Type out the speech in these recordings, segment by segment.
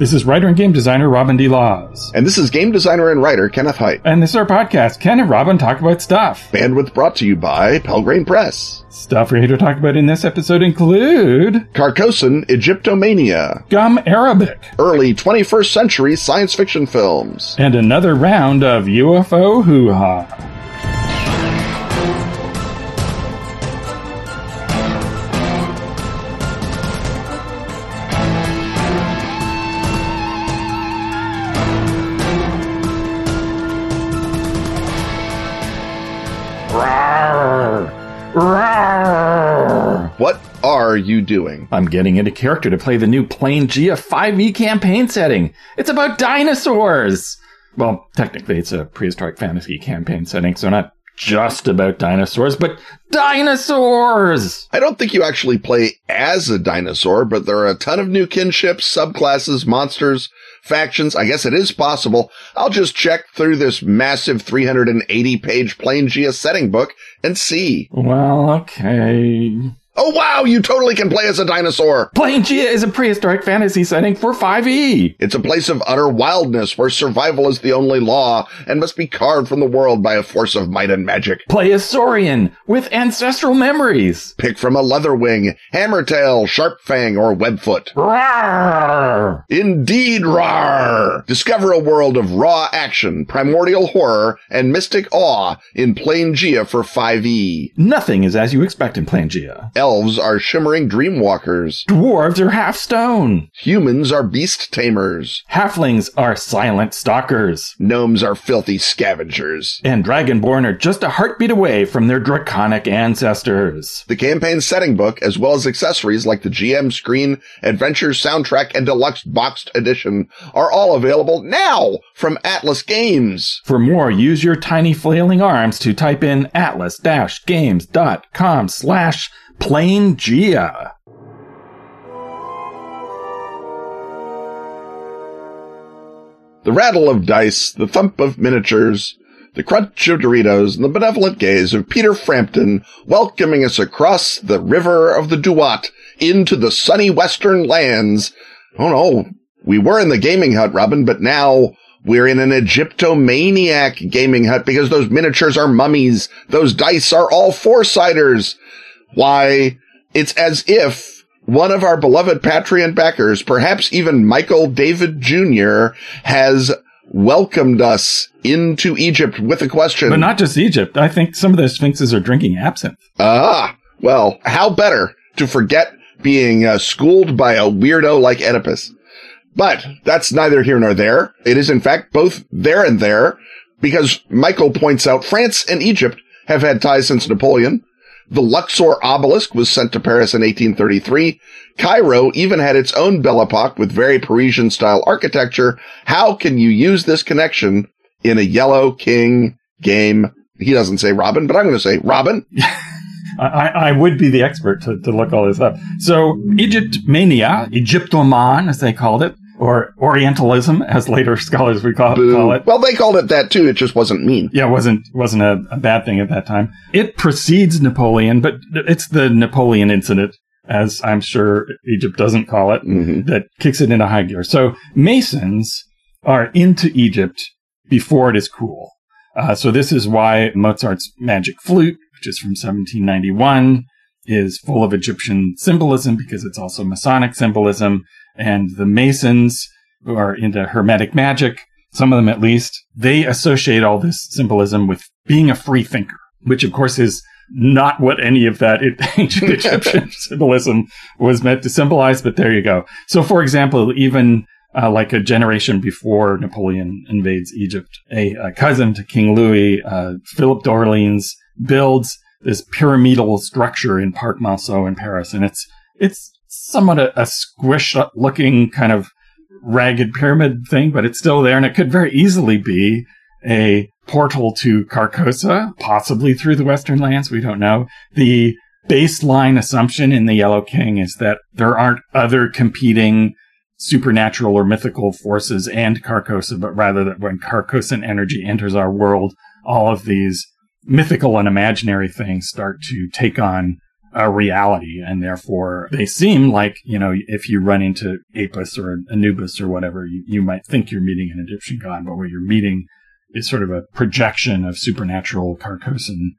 This is writer and game designer Robin D. Laws. And this is game designer and writer Kenneth Hite. And this is our podcast, Ken and Robin Talk About Stuff. Bandwidth brought to you by Pelgrane Press. Stuff we're here to talk about in this episode include Carcosan Egyptomania, Gum Arabic, early 21st century science fiction films, and another round of UFO hoo-ha. What are you doing? I'm getting into character to play the new Planegea 5e campaign setting. It's about dinosaurs! Well, technically it's a prehistoric fantasy campaign setting, so not just about dinosaurs, but dinosaurs! I don't think you actually play as a dinosaur, but there are a ton of new kinships, subclasses, monsters, factions. I guess it is possible. I'll just check through this massive 380 page Planegea setting book and see. Well, okay. Oh wow, you totally can play as a dinosaur! Planegea is a prehistoric fantasy setting for 5e! It's a place of utter wildness where survival is the only law and must be carved from the world by a force of might and magic. Play as Saurian with ancestral memories! Pick from a Leatherwing, Hammertail, Sharpfang, or Webfoot. Rawr! Indeed, rar! Discover a world of raw action, primordial horror, and mystic awe in Planegea for 5e. Nothing is as you expect in Planegea. Elves are shimmering dreamwalkers. Dwarves are half stone. Humans are beast tamers. Halflings are silent stalkers. Gnomes are filthy scavengers. And Dragonborn are just a heartbeat away from their draconic ancestors. The campaign setting book, as well as accessories like the GM screen, adventure soundtrack, and deluxe boxed edition, are all available now from Atlas Games. For more, use your tiny flailing arms to type in atlas-games.com slash Planegea. The rattle of dice, the thump of miniatures, the crunch of Doritos, and the benevolent gaze of Peter Frampton welcoming us across the river of the Duat into the sunny western lands. Oh no, we were in the gaming hut, Robin, but now we're in an Egyptomaniac gaming hut because those miniatures are mummies. Those dice are all four-siders. Why, it's as if one of our beloved Patreon backers, perhaps even Michael David Jr., has welcomed us into Egypt with a question. But not just Egypt. I think some of the sphinxes are drinking absinthe. Ah, well, how better to forget being uh, schooled by a weirdo like Oedipus? But that's neither here nor there. It is in fact both there and there because Michael points out France and Egypt have had ties since Napoleon. The Luxor obelisk was sent to Paris in 1833. Cairo even had its own Belle Epoque with very Parisian style architecture. How can you use this connection in a Yellow King game? He doesn't say Robin, but I'm going to say Robin. I, I, would be the expert to, to look all this up. So Egypt mania, Egyptoman, as they called it, or Orientalism, as later scholars would call, call, it. Well, they called it that too. It just wasn't mean. Yeah, it wasn't wasn't a, a, bad thing at that time. It precedes Napoleon, but it's the Napoleon incident, as I'm sure Egypt doesn't call it, mm-hmm. that kicks it into high gear. So Masons are into Egypt before it is cool. Uh, so this is why Mozart's Magic Flute, which is from 1791, is full of Egyptian symbolism because it's also Masonic symbolism and the Masons who are into Hermetic magic, some of them at least, they associate all this symbolism with being a free thinker, which of course is not what any of that ancient Egyptian symbolism was meant to symbolize, but there you go. So, for example, even uh, like a generation before Napoleon invades Egypt, a, a cousin to King Louis, uh, Philip d'Orleans, builds this pyramidal structure in Parc Monceau in Paris, and it's it's somewhat a, a squished looking kind of ragged pyramid thing, but it's still there, and it could very easily be a portal to Carcosa, possibly through the Western lands. We don't know. The baseline assumption in the Yellow King is that there aren't other competing supernatural or mythical forces and Carcosa, but rather that when Carcosan energy enters our world, all of these mythical and imaginary things start to take on a reality. And therefore they seem like, you know, if you run into Apis or Anubis or whatever, you, you might think you're meeting an Egyptian god, but what you're meeting is sort of a projection of supernatural Carcosan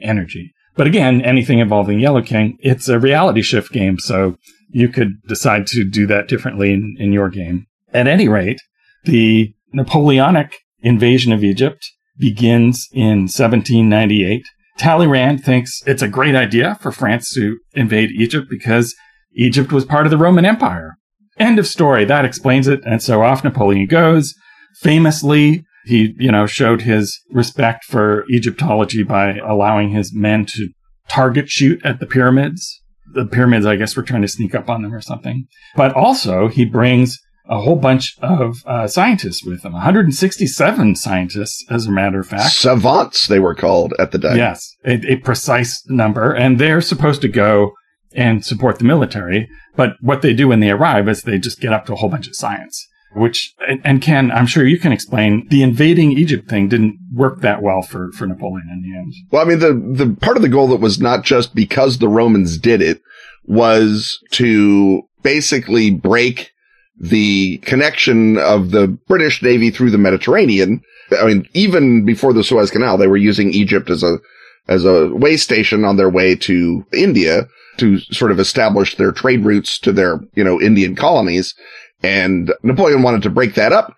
energy. But again, anything involving Yellow King, it's a reality shift game. So you could decide to do that differently in, in your game. At any rate, the Napoleonic invasion of Egypt begins in 1798. Talleyrand thinks it's a great idea for France to invade Egypt because Egypt was part of the Roman Empire. End of story. That explains it. And so off Napoleon goes. Famously, he, you know, showed his respect for Egyptology by allowing his men to target shoot at the pyramids. The pyramids, I guess, were trying to sneak up on them or something. But also, he brings a whole bunch of uh, scientists with them 167 scientists, as a matter of fact. Savants, they were called at the time. Yes, a, a precise number. And they're supposed to go and support the military. But what they do when they arrive is they just get up to a whole bunch of science which and Ken, I'm sure you can explain the invading Egypt thing didn't work that well for for Napoleon in the end. Well, I mean the the part of the goal that was not just because the Romans did it was to basically break the connection of the British Navy through the Mediterranean. I mean, even before the Suez Canal, they were using Egypt as a as a way station on their way to India to sort of establish their trade routes to their, you know, Indian colonies. And Napoleon wanted to break that up.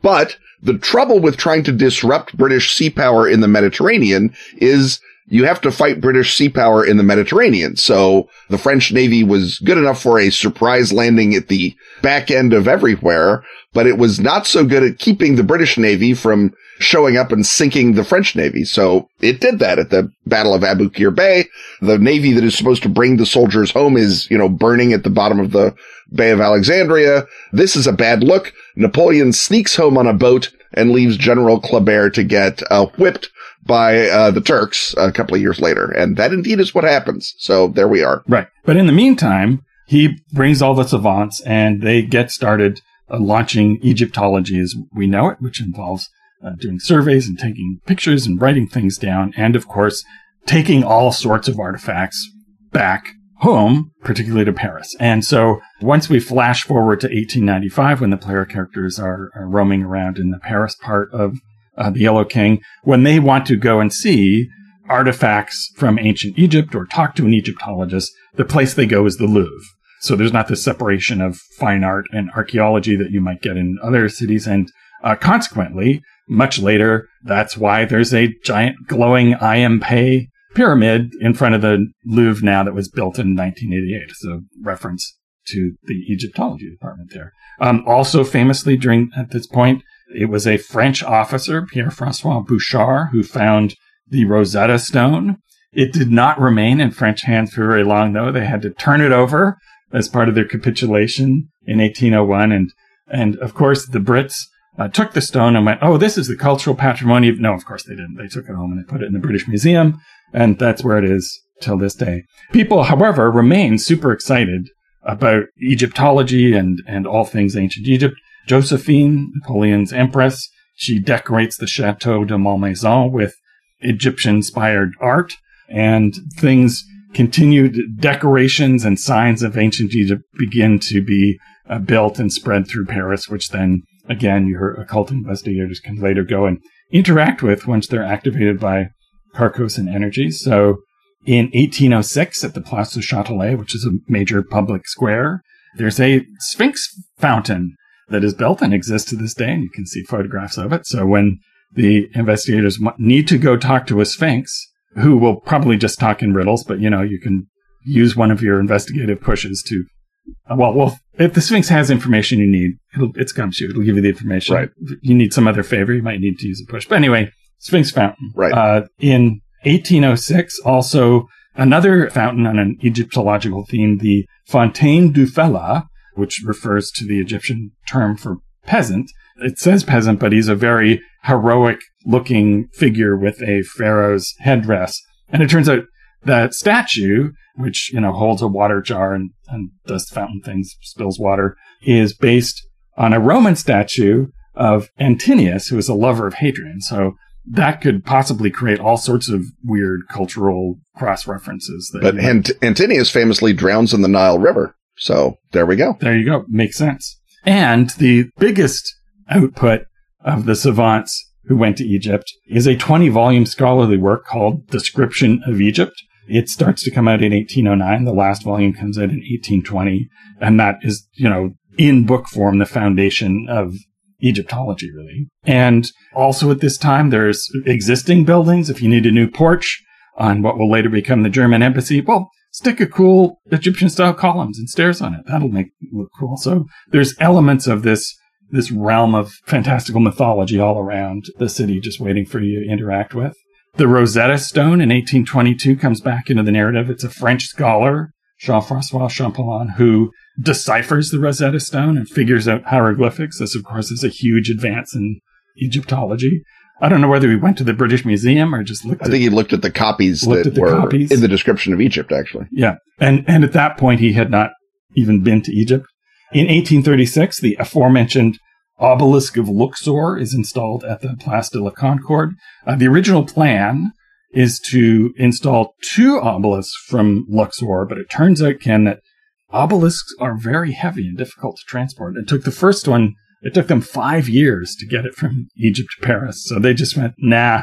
But the trouble with trying to disrupt British sea power in the Mediterranean is you have to fight British sea power in the Mediterranean. So the French Navy was good enough for a surprise landing at the back end of everywhere, but it was not so good at keeping the British Navy from showing up and sinking the French Navy. So it did that at the Battle of Aboukir Bay. The Navy that is supposed to bring the soldiers home is, you know, burning at the bottom of the Bay of Alexandria. This is a bad look. Napoleon sneaks home on a boat and leaves General Kleber to get uh, whipped by uh, the Turks a couple of years later. And that indeed is what happens. So there we are. Right. But in the meantime, he brings all the savants and they get started uh, launching Egyptology as we know it, which involves uh, doing surveys and taking pictures and writing things down. And of course, taking all sorts of artifacts back home, particularly to Paris. And so once we flash forward to 1895, when the player characters are, are roaming around in the Paris part of uh, the Yellow King, when they want to go and see artifacts from ancient Egypt or talk to an Egyptologist, the place they go is the Louvre. So there's not this separation of fine art and archaeology that you might get in other cities. And uh, consequently, much later, that's why there's a giant glowing I. M. Pei pyramid in front of the Louvre now that was built in 1988. It's a reference to the Egyptology department there. Um, also famously during at this point, it was a French officer, Pierre-François Bouchard, who found the Rosetta Stone. It did not remain in French hands for very long, though. They had to turn it over as part of their capitulation in 1801. And, and of course, the Brits uh, took the stone and went, oh, this is the cultural patrimony. No, of course they didn't. They took it home and they put it in the British Museum, and that's where it is till this day. People, however, remain super excited about Egyptology and, and all things ancient Egypt. Josephine, Napoleon's empress, she decorates the Chateau de Malmaison with Egyptian inspired art and things continued decorations and signs of ancient Egypt begin to be uh, built and spread through Paris, which then again, your occult investigators can later go and interact with once they're activated by Carcosan energy. So in 1806 at the Place du Châtelet, which is a major public square, there's a Sphinx fountain that is built and exists to this day, and you can see photographs of it. So when the investigators need to go talk to a Sphinx, who will probably just talk in riddles, but you know, you can use one of your investigative pushes to uh, well, well, if the Sphinx has information you need, it'll, it's gumshoe. It'll give you the information. Right. If you need some other favor, you might need to use a push. But anyway, Sphinx fountain. Right. Uh, in 1806, also another fountain on an Egyptological theme, the Fontaine du Fellah, which refers to the Egyptian term for peasant. It says peasant, but he's a very heroic looking figure with a pharaoh's headdress. And it turns out that statue, which, you know, holds a water jar and, and does fountain things, spills water, is based on a Roman statue of Antinous, who was a lover of Hadrian. So that could possibly create all sorts of weird cultural cross references. But Ant- Antinous famously drowns in the Nile River. So there we go. There you go. Makes sense. And the biggest output of the savants who went to Egypt is a 20 volume scholarly work called Description of Egypt. It starts to come out in 1809. The last volume comes out in 1820. And that is, you know, in book form, the foundation of Egyptology, really. And also at this time, there's existing buildings. If you need a new porch on what will later become the German embassy, well, stick a cool Egyptian style columns and stairs on it. That'll make it look cool. So there's elements of this this realm of fantastical mythology all around the city just waiting for you to interact with. The Rosetta Stone in 1822 comes back into the narrative. It's a French scholar, Jean-Francois Champollion, who deciphers the Rosetta Stone and figures out hieroglyphics. This, of course, is a huge advance in Egyptology. I don't know whether he went to the British Museum or just looked. I think he looked at the copies that the were copies. in the description of Egypt, actually. Yeah, and and at that point, he had not even been to Egypt. In 1836, the aforementioned obelisk of Luxor is installed at the Place de la Concorde. Uh, the original plan is to install two obelisks from Luxor, but it turns out, Ken, that obelisks are very heavy and difficult to transport. It took the first one, it took them five years to get it from Egypt to Paris. So they just went, nah,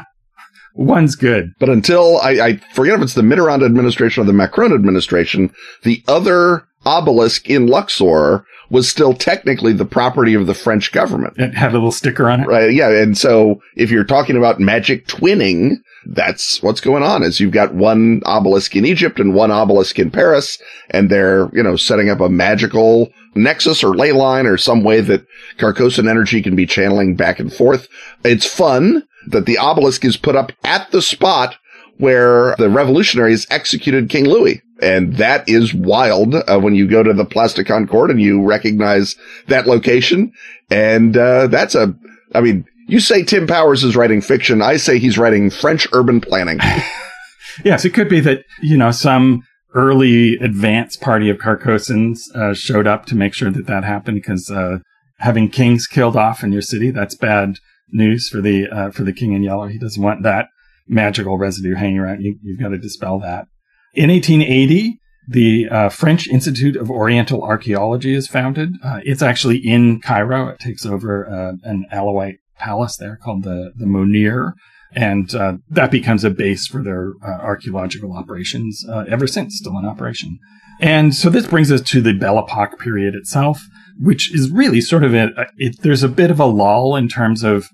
one's good. But until I, I forget if it's the Mitterrand administration or the Macron administration, the other obelisk in Luxor was still technically the property of the French government. It had a little sticker on it. Right. Yeah. And so if you're talking about magic twinning, that's what's going on is you've got one obelisk in Egypt and one obelisk in Paris, and they're, you know, setting up a magical nexus or ley line or some way that Carcosan energy can be channeling back and forth. It's fun that the obelisk is put up at the spot where the revolutionaries executed King Louis. And that is wild uh, when you go to the Place de Concorde and you recognize that location. And uh, that's a, I mean, you say Tim Powers is writing fiction. I say he's writing French urban planning. yes, it could be that, you know, some early advance party of Carcosans uh, showed up to make sure that that happened because uh, having kings killed off in your city, that's bad news for the, uh, for the king in yellow. He doesn't want that magical residue hanging around. You, have got to dispel that. In 1880, the uh, French Institute of Oriental Archaeology is founded. Uh, it's actually in Cairo. It takes over uh, an Alawite palace there called the, the Monir. And uh, that becomes a base for their uh, archaeological operations uh, ever since, still in operation. And so this brings us to the Belle period itself, which is really sort of a, it, there's a bit of a lull in terms of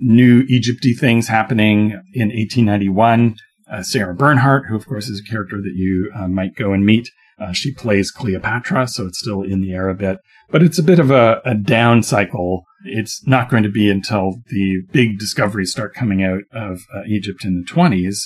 new Egypty things happening in 1891. Uh, Sarah Bernhardt, who of course is a character that you uh, might go and meet. Uh, she plays Cleopatra, so it's still in the air a bit, but it's a bit of a, a down cycle. It's not going to be until the big discoveries start coming out of uh, Egypt in the 20s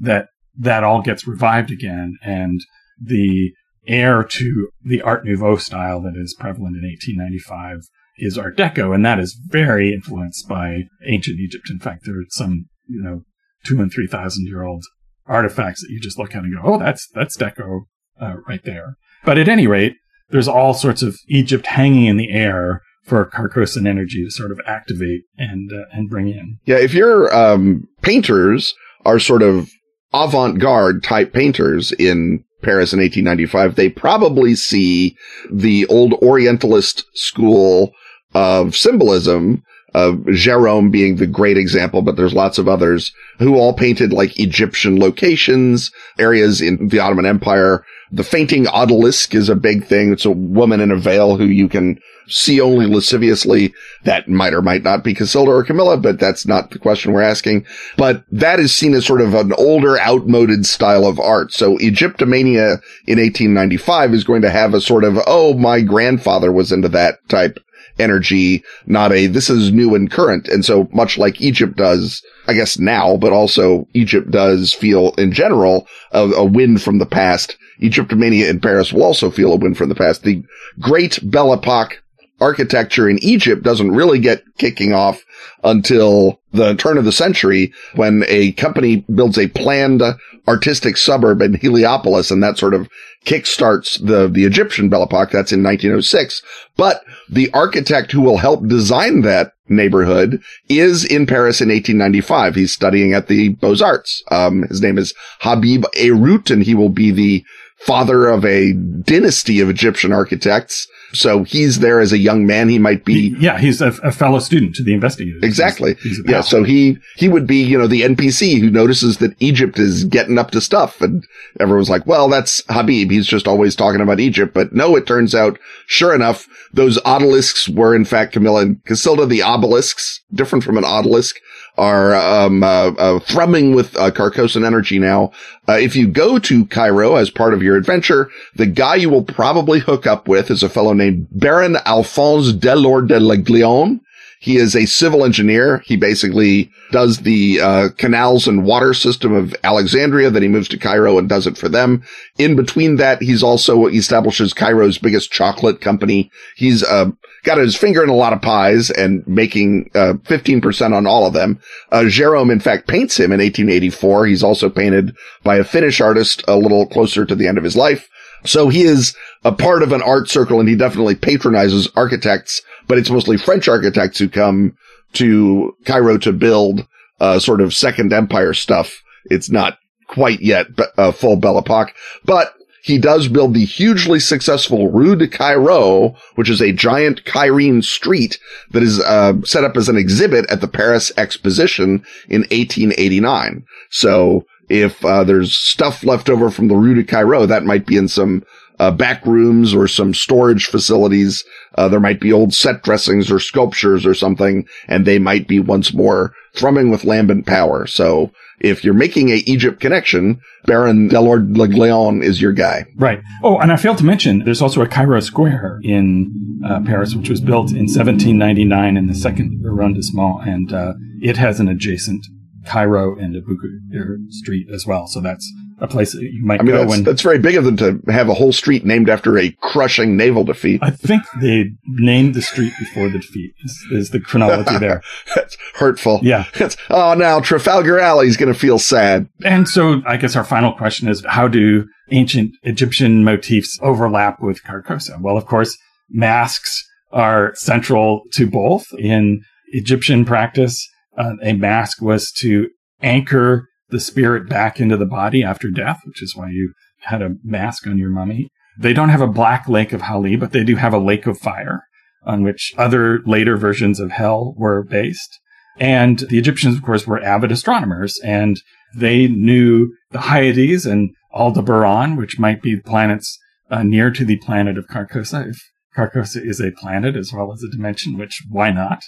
that that all gets revived again, and the heir to the Art Nouveau style that is prevalent in 1895 is Art Deco, and that is very influenced by ancient Egypt. In fact, there are some, you know, two and three thousand year old artifacts that you just look at and go, "Oh, that's that's Deco uh, right there." But at any rate, there's all sorts of Egypt hanging in the air for Carcosan energy to sort of activate and uh, and bring in. Yeah, if your um, painters are sort of avant-garde type painters in Paris in 1895, they probably see the old Orientalist school of symbolism of Gérôme being the great example, but there's lots of others who all painted like Egyptian locations, areas in the Ottoman Empire. The fainting odalisque is a big thing. It's a woman in a veil who you can see only lasciviously. That might or might not be Casilda or Camilla, but that's not the question we're asking. But that is seen as sort of an older, outmoded style of art. So Egyptomania in 1895 is going to have a sort of, oh, my grandfather was into that type energy, not a this is new and current. And so much like Egypt does, I guess now, but also Egypt does feel in general a, a win from the past. Egyptomania in Paris will also feel a win from the past. The great Belle Epoque architecture in Egypt doesn't really get kicking off until the turn of the century when a company builds a planned artistic suburb in Heliopolis and that sort of kickstarts the, the Egyptian Belle Epoque. That's in 1906. But the architect who will help design that neighborhood is in Paris in 1895. He's studying at the Beaux-Arts. Um, his name is Habib Ayrout and he will be the father of a dynasty of Egyptian architects. So he's there as a young man. He might be. He, yeah, he's a, a, fellow student to the investigators. Exactly. He's, he's yeah. So he, he would be, you know, the NPC who notices that Egypt is getting up to stuff. And everyone's like, well, that's Habib. He's just always talking about Egypt. But no, it turns out, sure enough, those obelisks were in fact Camilla and Casilda, the obelisks, different from an obelisk are um, uh, uh, thrumming with uh, Carcosan energy now. Uh, if you go to Cairo as part of your adventure, the guy you will probably hook up with is a fellow named Baron Alphonse Delort de Gléon. He is a civil engineer. He basically does the uh, canals and water system of Alexandria. Then he moves to Cairo and does it for them. In between that, he's also establishes Cairo's biggest chocolate company. He's uh, got his finger in a lot of pies and making uh, 15% on all of them. Uh, Gérôme, in fact, paints him in 1884. He's also painted by a Finnish artist a little closer to the end of his life. So he is a part of an art circle and he definitely patronizes architects but it's mostly French architects who come to Cairo to build uh, sort of Second Empire stuff. It's not quite yet uh, full Belle Epoque, but he does build the hugely successful Rue de Cairo, which is a giant Cairene street that is uh, set up as an exhibit at the Paris Exposition in 1889. So if uh, there's stuff left over from the Rue de Cairo, that might be in some uh, back rooms or some storage facilities. Uh, there might be old set dressings or sculptures or something, and they might be once more thrumming with lambent power. So if you're making a Egypt connection, Baron Delort Leglion is your guy. Right. Oh, and I failed to mention there's also a Cairo Square in uh, Paris, which was built in 1799 in the second arrondissement, and uh, it has an adjacent Cairo and Aboukir Street as well. So that's a place that you might I mean, go. That's, and, that's very big of them to have a whole street named after a crushing naval defeat. I think they named the street before the defeat. Is, is the chronology there? that's hurtful. Yeah. That's, oh, now Trafalgar Alley is going to feel sad. And so, I guess our final question is: How do ancient Egyptian motifs overlap with Carcosa? Well, of course, masks are central to both in Egyptian practice. Uh, a mask was to anchor the spirit back into the body after death, which is why you had a mask on your mummy. They don't have a black lake of Hali, but they do have a lake of fire on which other later versions of hell were based. And the Egyptians, of course, were avid astronomers and they knew the Hyades and Aldebaran, which might be planets uh, near to the planet of Carcosa. If Carcosa is a planet as well as a dimension, which why not?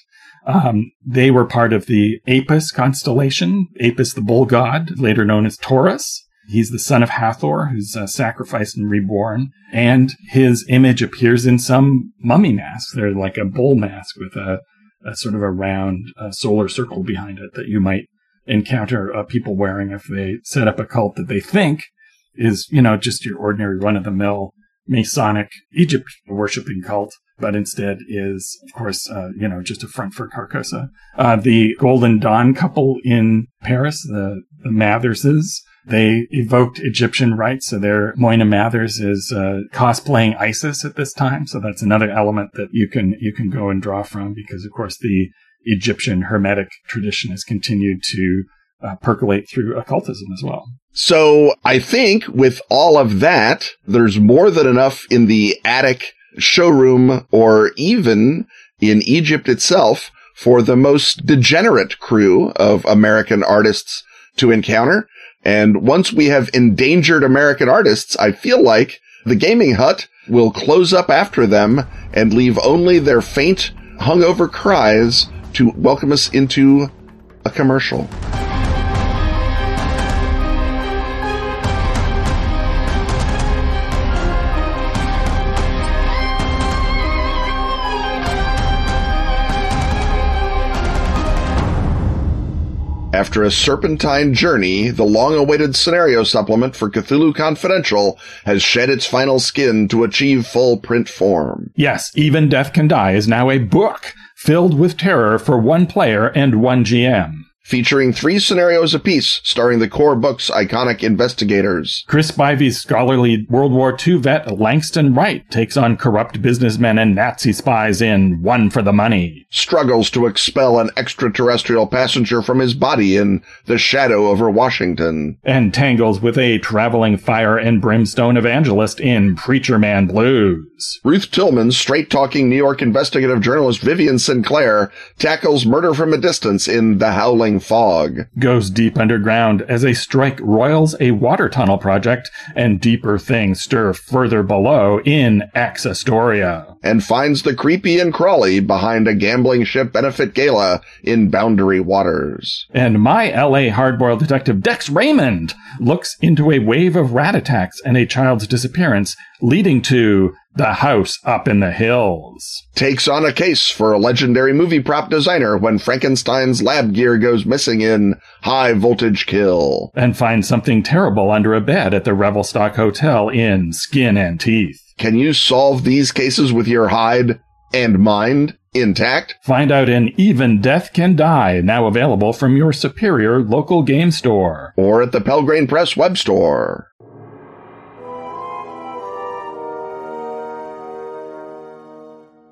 Um, they were part of the Apis constellation, Apis the bull god, later known as Taurus. He's the son of Hathor, who's uh, sacrificed and reborn, and his image appears in some mummy masks. They're like a bull mask with a, a sort of a round uh, solar circle behind it that you might encounter uh, people wearing if they set up a cult that they think is, you know, just your ordinary run of the mill Masonic Egypt worshipping cult but instead is, of course, uh, you know, just a front for Carcosa. Uh, the Golden Dawn couple in Paris, the, the Matherses, they evoked Egyptian rites. So their Moina Mathers is uh, cosplaying Isis at this time. So that's another element that you can you can go and draw from because, of course, the Egyptian Hermetic tradition has continued to uh, percolate through occultism as well. So I think with all of that, there's more than enough in the attic showroom or even in Egypt itself for the most degenerate crew of American artists to encounter. And once we have endangered American artists, I feel like the gaming hut will close up after them and leave only their faint, hungover cries to welcome us into a commercial. After a serpentine journey, the long-awaited scenario supplement for Cthulhu Confidential has shed its final skin to achieve full print form. Yes, Even Death Can Die is now a book filled with terror for one player and one GM. Featuring three scenarios apiece, starring the core book's iconic investigators. Chris Spivey's scholarly World War II vet Langston Wright takes on corrupt businessmen and Nazi spies in One for the Money. Struggles to expel an extraterrestrial passenger from his body in The Shadow over Washington. And tangles with a traveling fire and brimstone evangelist in Preacher Man Blues. Ruth Tillman's straight talking New York investigative journalist Vivian Sinclair tackles murder from a distance in The Howling Fog. Goes deep underground as a strike roils a water tunnel project and deeper things stir further below in Ex Astoria. And finds the creepy and crawly behind a gambling ship benefit gala in Boundary Waters. And my LA hardboiled detective Dex Raymond looks into a wave of rat attacks and a child's disappearance, leading to the House Up in the Hills. Takes on a case for a legendary movie prop designer when Frankenstein's lab gear goes missing in High Voltage Kill. And finds something terrible under a bed at the Revelstock Hotel in Skin and Teeth. Can you solve these cases with your hide and mind intact? Find out in Even Death Can Die, now available from your superior local game store. Or at the Pelgrane Press web store.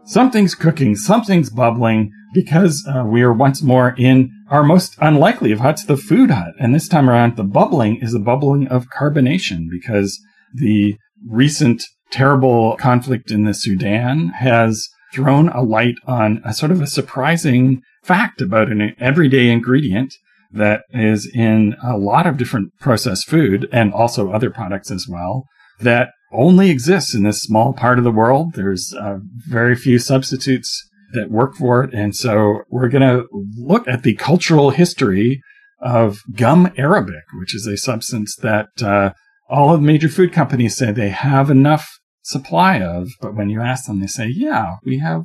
Something's cooking, something's bubbling, because uh, we are once more in our most unlikely of huts, the food hut. And this time around, the bubbling is a bubbling of carbonation because the recent terrible conflict in the Sudan has thrown a light on a sort of a surprising fact about an everyday ingredient that is in a lot of different processed food and also other products as well that only exists in this small part of the world. There's uh, very few substitutes that work for it. And so we're going to look at the cultural history of gum arabic, which is a substance that uh, all of the major food companies say they have enough supply of. But when you ask them, they say, yeah, we have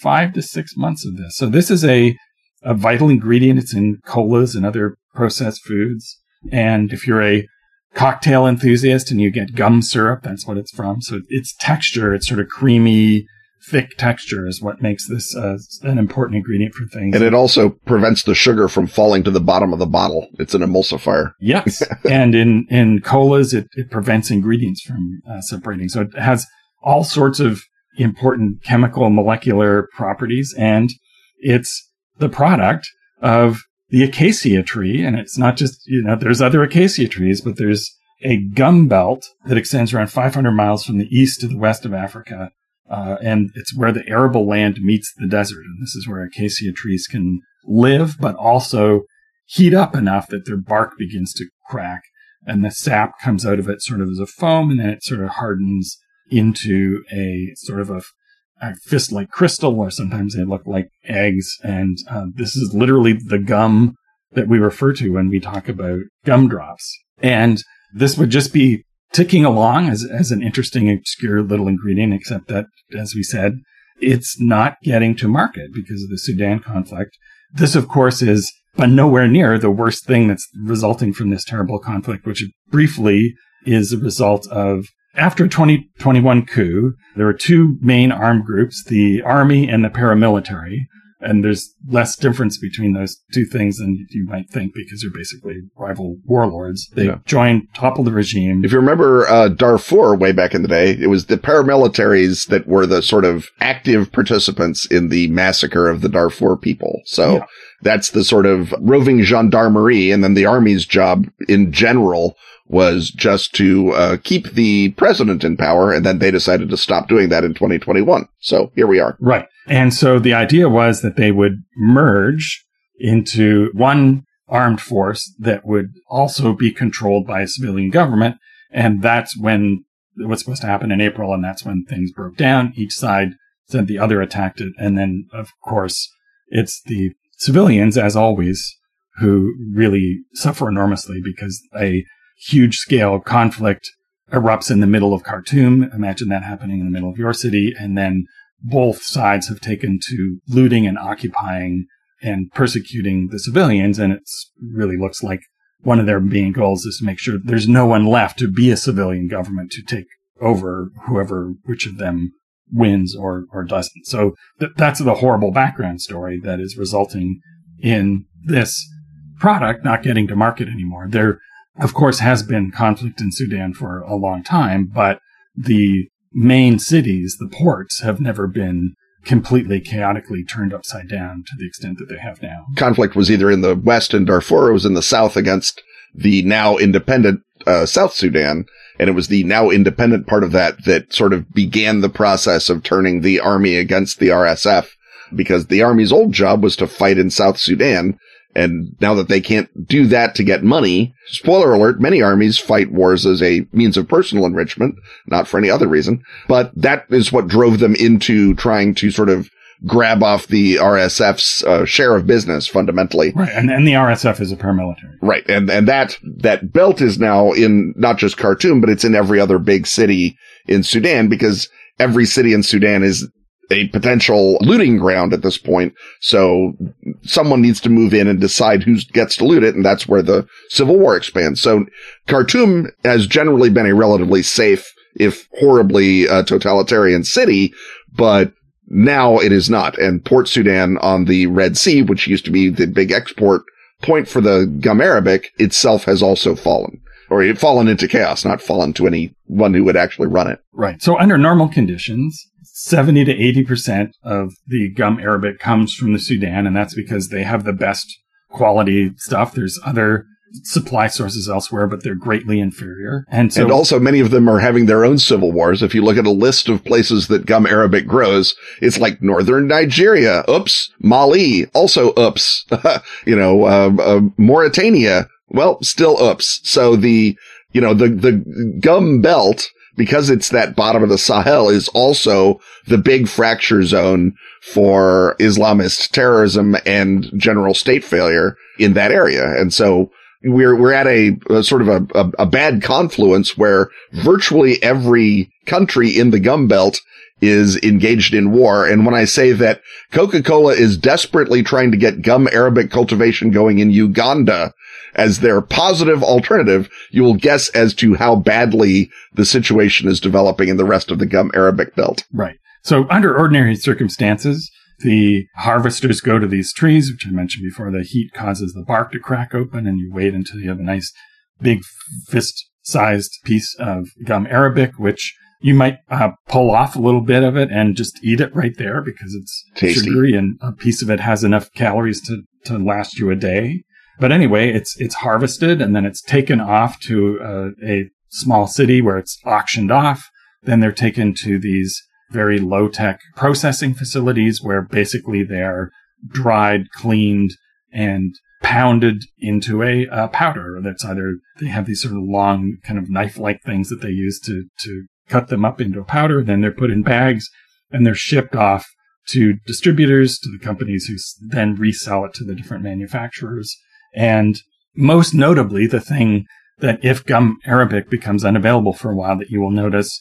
five to six months of this. So this is a, a vital ingredient. It's in colas and other processed foods. And if you're a cocktail enthusiast and you get gum syrup. That's what it's from. So its texture, it's sort of creamy, thick texture is what makes this uh, an important ingredient for things. And it also prevents the sugar from falling to the bottom of the bottle. It's an emulsifier. Yes. and in, in colas, it, it prevents ingredients from uh, separating. So it has all sorts of important chemical molecular properties and it's the product of the acacia tree. And it's not just, you know, there's other acacia trees, but there's a gum belt that extends around 500 miles from the east to the west of Africa. Uh, and it's where the arable land meets the desert. And this is where acacia trees can live, but also heat up enough that their bark begins to crack and the sap comes out of it sort of as a foam and then it sort of hardens into a sort of a a fist like crystal, or sometimes they look like eggs. And uh, this is literally the gum that we refer to when we talk about gumdrops. And this would just be ticking along as, as an interesting, obscure little ingredient, except that, as we said, it's not getting to market because of the Sudan conflict. This, of course, is but nowhere near the worst thing that's resulting from this terrible conflict, which briefly is a result of after 2021 coup, there were two main armed groups, the army and the paramilitary. And there's less difference between those two things than you might think because they're basically rival warlords. They yeah. joined, toppled the regime. If you remember uh, Darfur way back in the day, it was the paramilitaries that were the sort of active participants in the massacre of the Darfur people. So yeah. that's the sort of roving gendarmerie. And then the army's job in general was just to uh, keep the president in power, and then they decided to stop doing that in 2021. So here we are. Right. And so the idea was that they would merge into one armed force that would also be controlled by a civilian government. And that's when it was supposed to happen in April, and that's when things broke down. Each side said the other attacked it. And then, of course, it's the civilians, as always, who really suffer enormously because a huge scale conflict erupts in the middle of Khartoum. Imagine that happening in the middle of your city. And then both sides have taken to looting and occupying and persecuting the civilians. And it really looks like one of their main goals is to make sure there's no one left to be a civilian government to take over whoever, which of them wins or, or doesn't. So th- that's the horrible background story that is resulting in this product not getting to market anymore. There, of course, has been conflict in Sudan for a long time, but the main cities, the ports, have never been completely chaotically turned upside down to the extent that they have now. Conflict was either in the west in Darfur it was in the south against the now independent uh, South Sudan. And it was the now independent part of that that sort of began the process of turning the army against the RSF because the army's old job was to fight in South Sudan. And now that they can't do that to get money, spoiler alert, many armies fight wars as a means of personal enrichment, not for any other reason. But that is what drove them into trying to sort of grab off the RSF's uh, share of business fundamentally. Right. And, and the RSF is a paramilitary. Right. And, and that, that belt is now in not just Khartoum, but it's in every other big city in Sudan because every city in Sudan is a potential looting ground at this point. So someone needs to move in and decide who gets to loot it. And that's where the civil war expands. So Khartoum has generally been a relatively safe, if horribly uh, totalitarian city, but now it is not. And Port Sudan on the Red Sea, which used to be the big export point for the gum arabic itself has also fallen or it fallen into chaos, not fallen to anyone who would actually run it. Right. So under normal conditions, 70 to 80% of the gum arabic comes from the Sudan, and that's because they have the best quality stuff. There's other supply sources elsewhere, but they're greatly inferior. And so, and also many of them are having their own civil wars. If you look at a list of places that gum arabic grows, it's like northern Nigeria. Oops. Mali. Also oops. you know, uh, uh, Mauritania. Well, still oops. So the, you know, the, the gum belt because it's that bottom of the Sahel is also the big fracture zone for Islamist terrorism and general state failure in that area. And so we're, we're at a, a sort of a, a, a bad confluence where virtually every country in the gum belt is engaged in war. And when I say that Coca-Cola is desperately trying to get gum Arabic cultivation going in Uganda as their positive alternative, you will guess as to how badly the situation is developing in the rest of the gum Arabic belt. Right. So under ordinary circumstances, the harvesters go to these trees, which I mentioned before. The heat causes the bark to crack open and you wait until you have a nice big fist sized piece of gum Arabic, which you might uh, pull off a little bit of it and just eat it right there because it's Tasty. sugary and a piece of it has enough calories to, to last you a day. But anyway, it's it's harvested and then it's taken off to uh, a small city where it's auctioned off. Then they're taken to these very low tech processing facilities where basically they're dried, cleaned, and pounded into a uh, powder that's either they have these sort of long kind of knife like things that they use to to cut them up into a powder. Then they're put in bags and they're shipped off to distributors, to the companies who then resell it to the different manufacturers. And most notably, the thing that if gum arabic becomes unavailable for a while that you will notice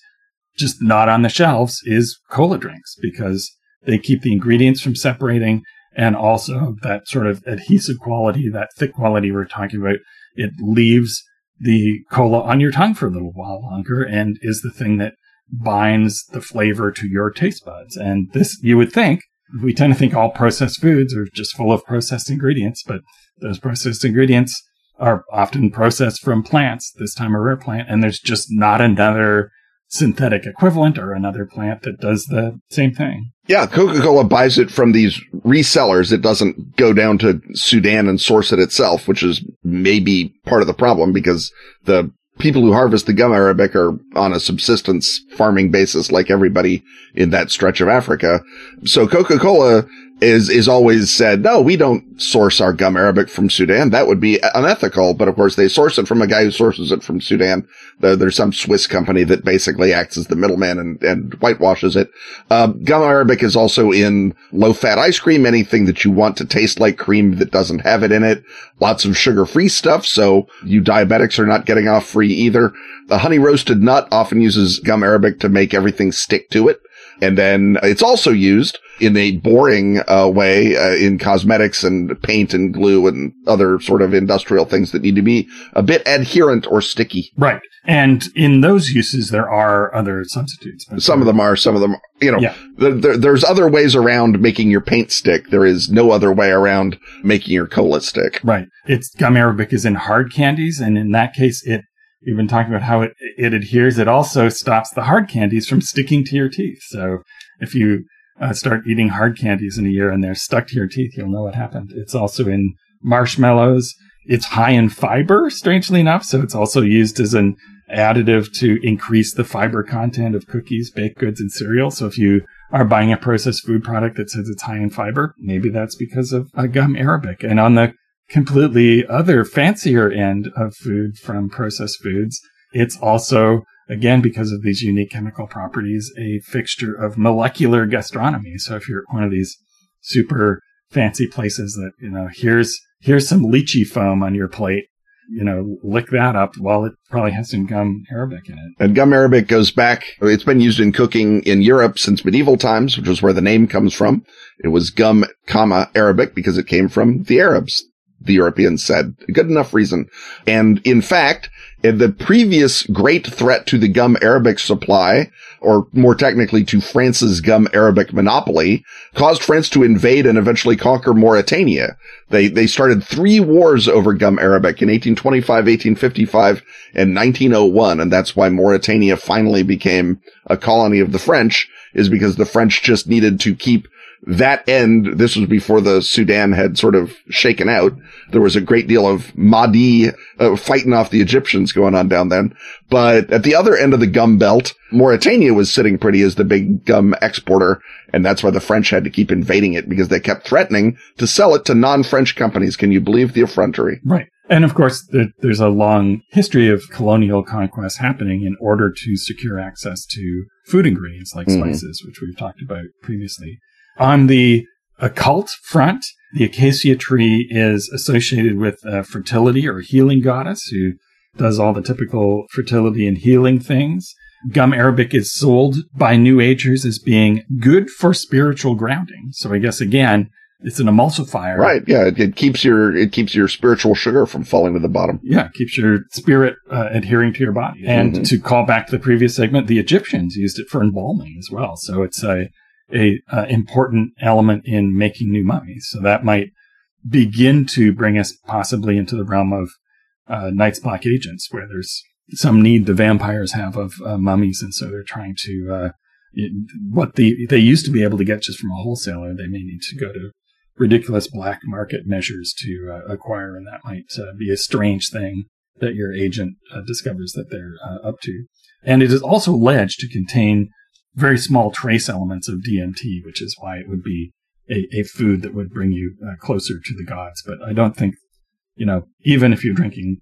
just not on the shelves is cola drinks because they keep the ingredients from separating and also that sort of adhesive quality, that thick quality we're talking about, it leaves the cola on your tongue for a little while longer and is the thing that binds the flavor to your taste buds. And this, you would think, we tend to think all processed foods are just full of processed ingredients, but those processed ingredients are often processed from plants, this time a rare plant, and there's just not another synthetic equivalent or another plant that does the same thing. Yeah, Coca-Cola buys it from these resellers. It doesn't go down to Sudan and source it itself, which is maybe part of the problem because the people who harvest the gum arabic are on a subsistence farming basis like everybody in that stretch of Africa. So Coca-Cola is is always said, no, we don't source our gum arabic from Sudan. That would be unethical. But of course, they source it from a guy who sources it from Sudan. There's some Swiss company that basically acts as the middleman and, and whitewashes it. Uh, gum arabic is also in low fat ice cream, anything that you want to taste like cream that doesn't have it in it. Lots of sugar free stuff. So you diabetics are not getting off free either. The honey roasted nut often uses gum arabic to make everything stick to it. And then it's also used in a boring uh, way uh, in cosmetics and paint and glue and other sort of industrial things that need to be a bit adherent or sticky. Right. And in those uses, there are other substitutes. Some of them are, some of them, you know, yeah. there's other ways around making your paint stick. There is no other way around making your cola stick. Right. It's gum arabic is in hard candies. And in that case, it, we've been talking about how it, it adheres. It also stops the hard candies from sticking to your teeth. So if you uh, start eating hard candies in a year and they're stuck to your teeth, you'll know what happened. It's also in marshmallows. It's high in fiber, strangely enough. So it's also used as an additive to increase the fiber content of cookies, baked goods, and cereal. So if you are buying a processed food product that says it's high in fiber, maybe that's because of a gum arabic. And on the completely other fancier end of food from processed foods, it's also again, because of these unique chemical properties, a fixture of molecular gastronomy. So if you're one of these super fancy places that, you know, here's, here's some lychee foam on your plate, you know, lick that up. Well, it probably has some gum arabic in it. And gum arabic goes back, it's been used in cooking in Europe since medieval times, which is where the name comes from. It was gum, comma, Arabic because it came from the Arabs the Europeans said. Good enough reason. And in fact, eh, the previous great threat to the gum arabic supply, or more technically to France's gum arabic monopoly, caused France to invade and eventually conquer Mauritania. They, they started three wars over gum arabic in 1825, 1855, and 1901. And that's why Mauritania finally became a colony of the French is because the French just needed to keep that end, this was before the Sudan had sort of shaken out. There was a great deal of Mahdi uh, fighting off the Egyptians going on down then. But at the other end of the gum belt, Mauritania was sitting pretty as the big gum exporter. And that's why the French had to keep invading it because they kept threatening to sell it to non-French companies. Can you believe the effrontery? Right. And of course, there's a long history of colonial conquest happening in order to secure access to food ingredients like mm-hmm. spices, which we've talked about previously. On the occult front, the acacia tree is associated with a fertility or healing goddess who does all the typical fertility and healing things. Gum arabic is sold by New Agers as being good for spiritual grounding. So I guess again, it's an emulsifier. Right. Yeah. It, it, keeps your, it keeps your spiritual sugar from falling to the bottom. Yeah. It keeps your spirit uh, adhering to your body. And mm-hmm. to call back to the previous segment, the Egyptians used it for embalming as well. So it's a, a uh, important element in making new mummies. So that might begin to bring us possibly into the realm of uh, Night's Black Agents, where there's some need the vampires have of uh, mummies, and so they're trying to uh, what the they used to be able to get just from a wholesaler, they may need to go to ridiculous black market measures to uh, acquire, and that might uh, be a strange thing that your agent discovers that they're up to. And it is also alleged to contain very small trace elements of DMT, which is why it would be a, a food that would bring you uh, closer to the gods. But I don't think, you know, even if you're drinking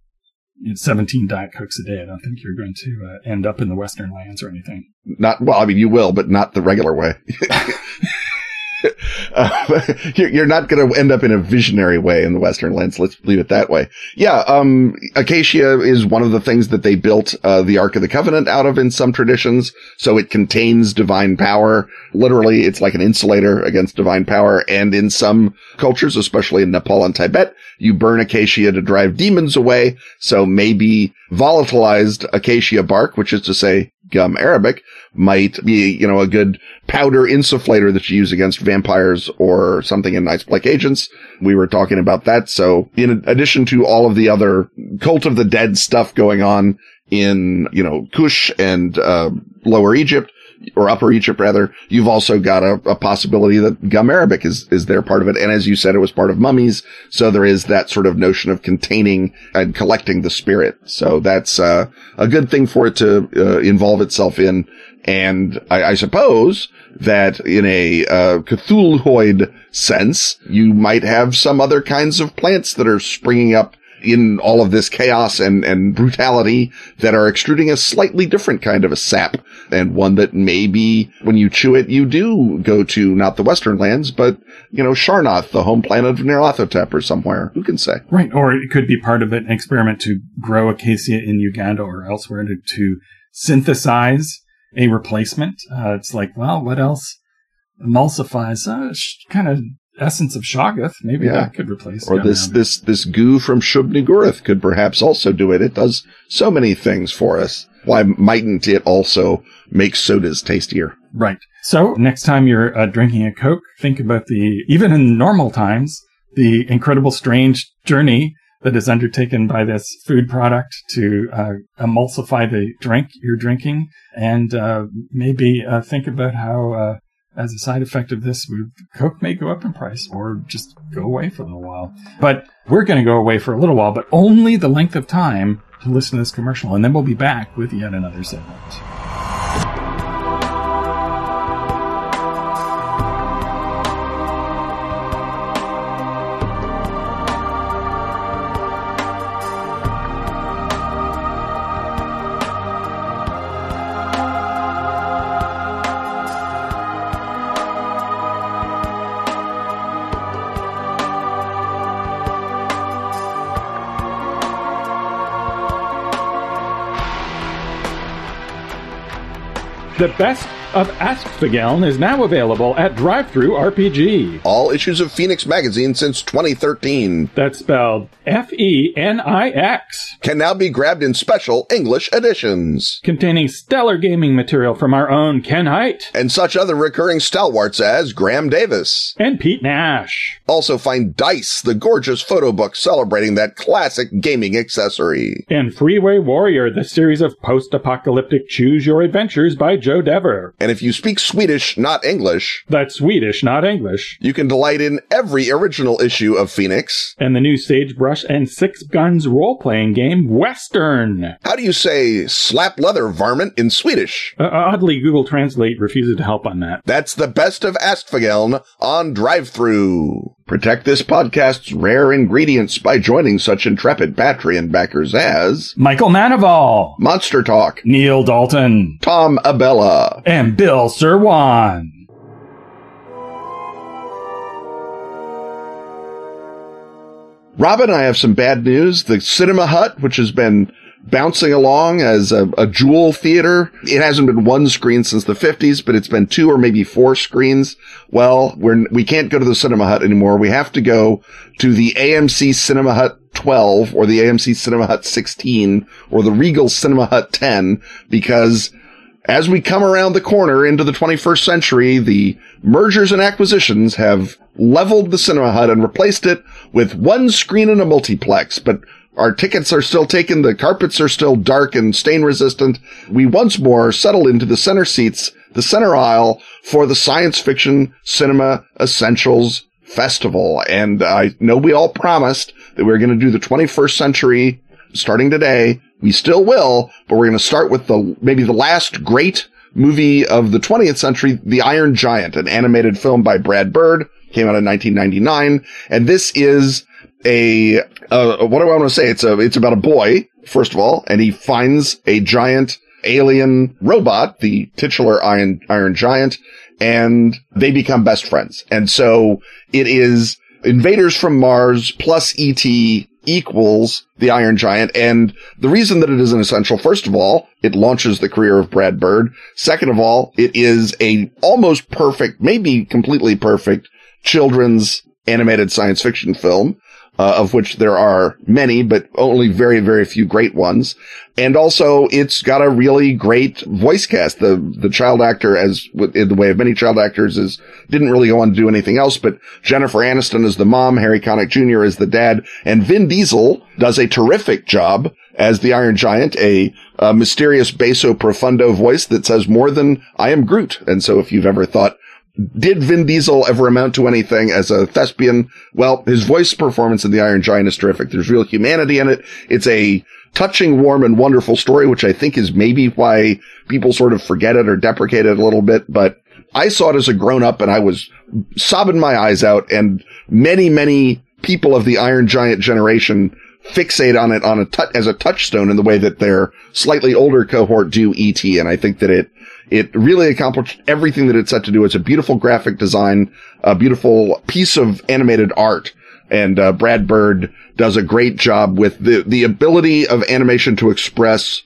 17 Diet Cokes a day, I don't think you're going to uh, end up in the Western lands or anything. Not, well, I mean, you will, but not the regular way. uh, you're not going to end up in a visionary way in the Western lens. Let's leave it that way. Yeah. Um, acacia is one of the things that they built, uh, the Ark of the Covenant out of in some traditions. So it contains divine power. Literally, it's like an insulator against divine power. And in some cultures, especially in Nepal and Tibet, you burn acacia to drive demons away. So maybe volatilized acacia bark, which is to say gum arabic might be, you know, a good powder insufflator that you use against vampires or something in Night's Black Agents. We were talking about that. So in addition to all of the other cult of the dead stuff going on in, you know, Kush and, uh, Lower Egypt, or Upper Egypt rather, you've also got a, a, possibility that gum arabic is, is there part of it. And as you said, it was part of mummies. So there is that sort of notion of containing and collecting the spirit. So that's, uh, a good thing for it to, uh, involve itself in. And I, I suppose that in a, uh, Cthulhuoid sense, you might have some other kinds of plants that are springing up in all of this chaos and, and brutality that are extruding a slightly different kind of a sap and one that maybe when you chew it, you do go to not the Western lands, but, you know, Sharnoth, the home planet of Nyarlathotep or somewhere. Who can say? Right. Or it could be part of an experiment to grow acacia in Uganda or elsewhere to, to synthesize a replacement. Uh, it's like, well, what else emulsifies? Uh, kind of essence of Shoggoth. Maybe Yeah. that could replace. Or this, this, this goo from Shub could perhaps also do it. It does so many things for us. Why mightn't it also make sodas tastier? Right. So next time you're uh, drinking a Coke, think about the, even in normal times, the incredible strange journey that is undertaken by this food product to uh, emulsify the drink you're drinking. And uh, maybe uh, think about how, uh, as a side effect of this, Coke may go up in price or just go away for a little while. But we're going to go away for a little while, but only the length of time to listen to this commercial. And then we'll be back with yet another segment. The best of Askfageln is now available at Drive Thru RPG. All issues of Fenix Magazine since 2013 That's spelled F E N I X, can now be grabbed in special English editions. containing stellar gaming material from our own Ken Hite And such other recurring stalwarts as Graeme Davis. and Pete Nash. Also find Dice, the gorgeous photo book celebrating that classic gaming accessory. And Freeway Warrior, the series of post apocalyptic choose your adventures by Joe Dever. And if you speak Swedish, not English, That's Swedish, not English. you can delight in every original issue of Fenix. And the new Sagebrush and Six Guns role playing game, Western. How do you say slap leather varmint in Swedish? Uh, oddly, Google Translate refuses to help on that. That's the best of Askfageln on drive through. Protect this podcast's rare ingredients by joining such intrepid Patreon backers as Michael Manival, Monster Talk, Neil Dalton, Tom Abella, and Bill Sirwan. Robin, I have some bad news. The Cinema Hut, which has been bouncing along as a, a jewel theater, it hasn't been one screen since the 50s, but it's been two or maybe four screens. Well, we're, we can't go to the Cinema Hut anymore. We have to go to the AMC Cinema Hut 12 or the AMC Cinema Hut 16 or the Regal Cinema Hut 10 because as we come around the corner into the 21st century, the mergers and acquisitions have leveled the cinema hut and replaced it with one screen and a multiplex, but our tickets are still taken. The carpets are still dark and stain resistant. We once more settle into the center seats, the center aisle for the science fiction cinema essentials festival. And I know we all promised that we were going to do the 21st century starting today. We still will, but we're going to start with the, maybe the last great movie of the 20th century, The Iron Giant, an animated film by Brad Bird, came out in 1999. And this is a, uh, what do I want to say? It's a, it's about a boy, first of all, and he finds a giant alien robot, the titular Iron, Iron Giant, and they become best friends. And so it is invaders from Mars plus ET equals the Iron Giant. And the reason that it is an essential, first of all, it launches the career of Brad Bird. Second of all, it is a almost perfect, maybe completely perfect children's animated science fiction film. Uh, of which there are many, but only very, very few great ones. And also, it's got a really great voice cast. The the child actor, as in the way of many child actors, is didn't really go on to do anything else. But Jennifer Aniston is the mom, Harry Connick Jr. is the dad, and Vin Diesel does a terrific job as the Iron Giant, a, a mysterious basso profundo voice that says more than "I am Groot." And so, if you've ever thought did Vin Diesel ever amount to anything as a thespian? Well, his voice performance in The Iron Giant is terrific. There's real humanity in it. It's a touching, warm, and wonderful story, which I think is maybe why people sort of forget it or deprecate it a little bit. But I saw it as a grown up and I was sobbing my eyes out and many, many people of the Iron Giant generation fixate on it on a as a touchstone in the way that their slightly older cohort do ET. And I think that it, it really accomplished everything that it set to do. It's a beautiful graphic design, a beautiful piece of animated art. And uh, Brad Bird does a great job with the, the ability of animation to express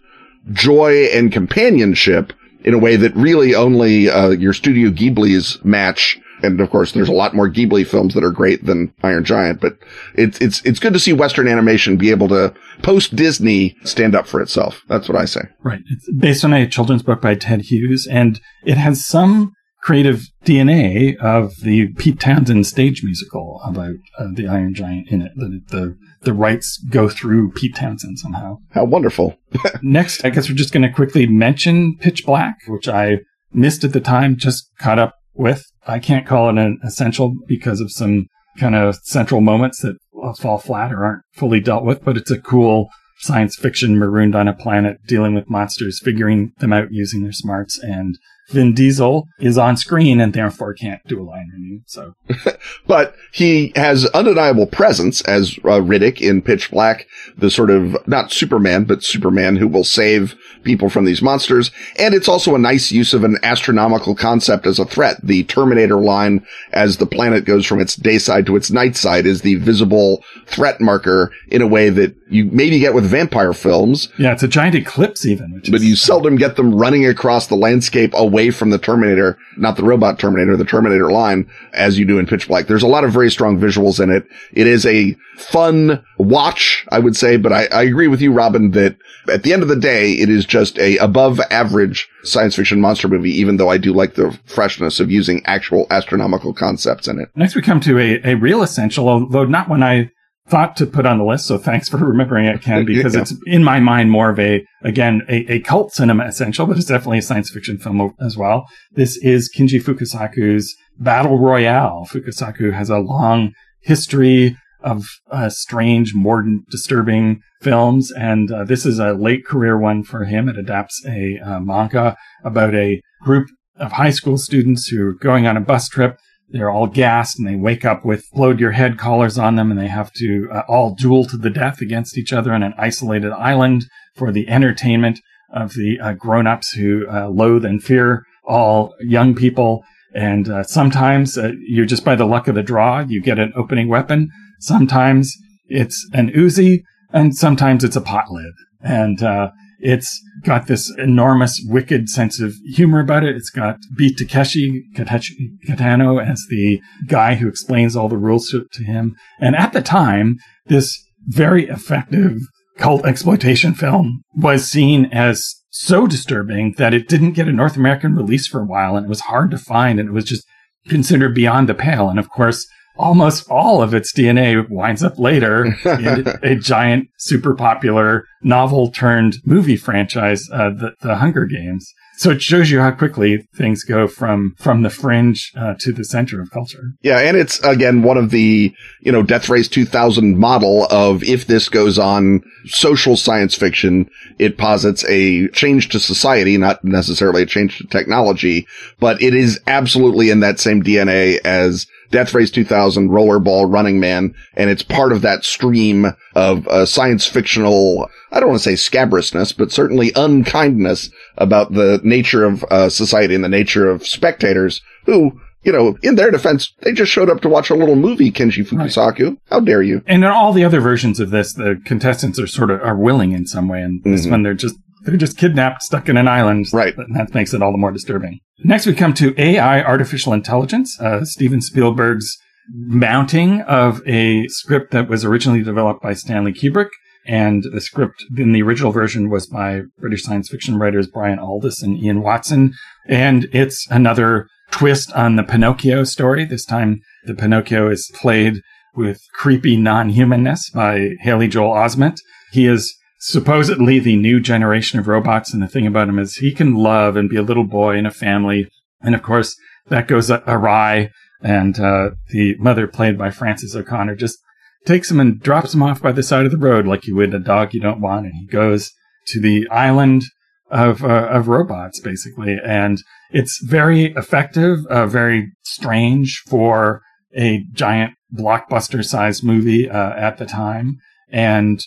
joy and companionship in a way that really only uh, your Studio Ghibli's match. And of course, there's a lot more Ghibli films that are great than Iron Giant, but it's it's it's good to see Western animation be able to post Disney stand up for itself. That's what I say. Right. It's based on a children's book by Ted Hughes, and it has some creative DNA of the Pete Townshend stage musical about uh, the Iron Giant in it. The, the the rights go through Pete Townshend somehow. How wonderful! Next, I guess we're just going to quickly mention Pitch Black, which I missed at the time, just caught up with. I can't call it an essential because of some kind of central moments that fall flat or aren't fully dealt with, but it's a cool science fiction marooned on a planet dealing with monsters, figuring them out using their smarts and Vin Diesel is on screen and therefore can't do a line reading. So, but he has undeniable presence as uh, Riddick in Pitch Black, the sort of not Superman, but Superman who will save people from these monsters. And it's also a nice use of an astronomical concept as a threat. The Terminator line, as the planet goes from its day side to its night side, is the visible threat marker in a way that you maybe get with vampire films. Yeah, it's a giant eclipse even. but you seldom get them running across the landscape away from the Terminator, not the robot Terminator, the Terminator line, as you do in Pitch Black. There's a lot of very strong visuals in it. It is a fun watch, I would say, but I, I agree with you, Robin, that at the end of the day, it is just a above average science fiction monster movie, even though I do like the freshness of using actual astronomical concepts in it. Next, we come to a, a real essential, although not one I thought to put on the list. So thanks for remembering it, Ken, because yeah. it's in my mind more of a, again, a, a, cult cinema essential, but it's definitely a science fiction film as well. This is Kinji Fukasaku's Battle Royale. Fukasaku has a long history of uh, strange, more disturbing films. And uh, this is a late career one for him. It adapts a uh, manga about a group of high school students who are going on a bus trip they're all gassed and they wake up with load your head collars on them and they have to uh, all duel to the death against each other on an isolated island for the entertainment of the uh, grown-ups who uh, loathe and fear all young people. And uh, sometimes uh, you're just by the luck of the draw, you get an opening weapon. Sometimes it's an Uzi and sometimes it's a pot lid. And uh, it's got this enormous, wicked sense of humor about it. It's got Beat Takeshi Kitano as the guy who explains all the rules to, to him. And at the time, this very effective cult exploitation film was seen as so disturbing that it didn't get a North American release for a while and it was hard to find and it was just considered beyond the pale. And of course, almost all of its DNA winds up later in a giant, super popular novel turned movie franchise, uh, the, the Hunger Games. So it shows you how quickly things go from from the fringe uh, to the center of culture. Yeah, and it's again one of the you know Death Race 2000 model of if this goes on social science fiction, it posits a change to society, not necessarily a change to technology, but it is absolutely in that same DNA as Death Race 2000, Rollerball, Running Man, and it's part of that stream of uh, science fictional, I don't want to say scabrousness, but certainly unkindness about the nature of uh, society and the nature of spectators who, you know, in their defense, they just showed up to watch a little movie, Kinji Fukasaku. Right. How dare you? And in all the other versions of this, the contestants are sort of are willing in some way, and this mm-hmm. one they're just they're just kidnapped, stuck in an island. Right. And that makes it all the more disturbing. Next, we come to AI, artificial intelligence. Uh, Steven Spielberg's mounting of a script that was originally developed by Stanley Kubrick. And the script in the original version was by British science fiction writers Brian Aldiss and Ian Watson. And it's another twist on the Pinocchio story. This time, the Pinocchio is played with creepy non-humanness by Haley Joel Osment. He is supposedly the new generation of robots. And the thing about him is he can love and be a little boy in a family. And of course, that goes awry. And uh, the mother, played by Frances O'Connor, just takes him and drops him off by the side of the road like you would a dog you don't want. And he goes to the island of uh, of robots, basically. And it's very effective, uh, very strange for a giant blockbuster sized movie uh, at the time. And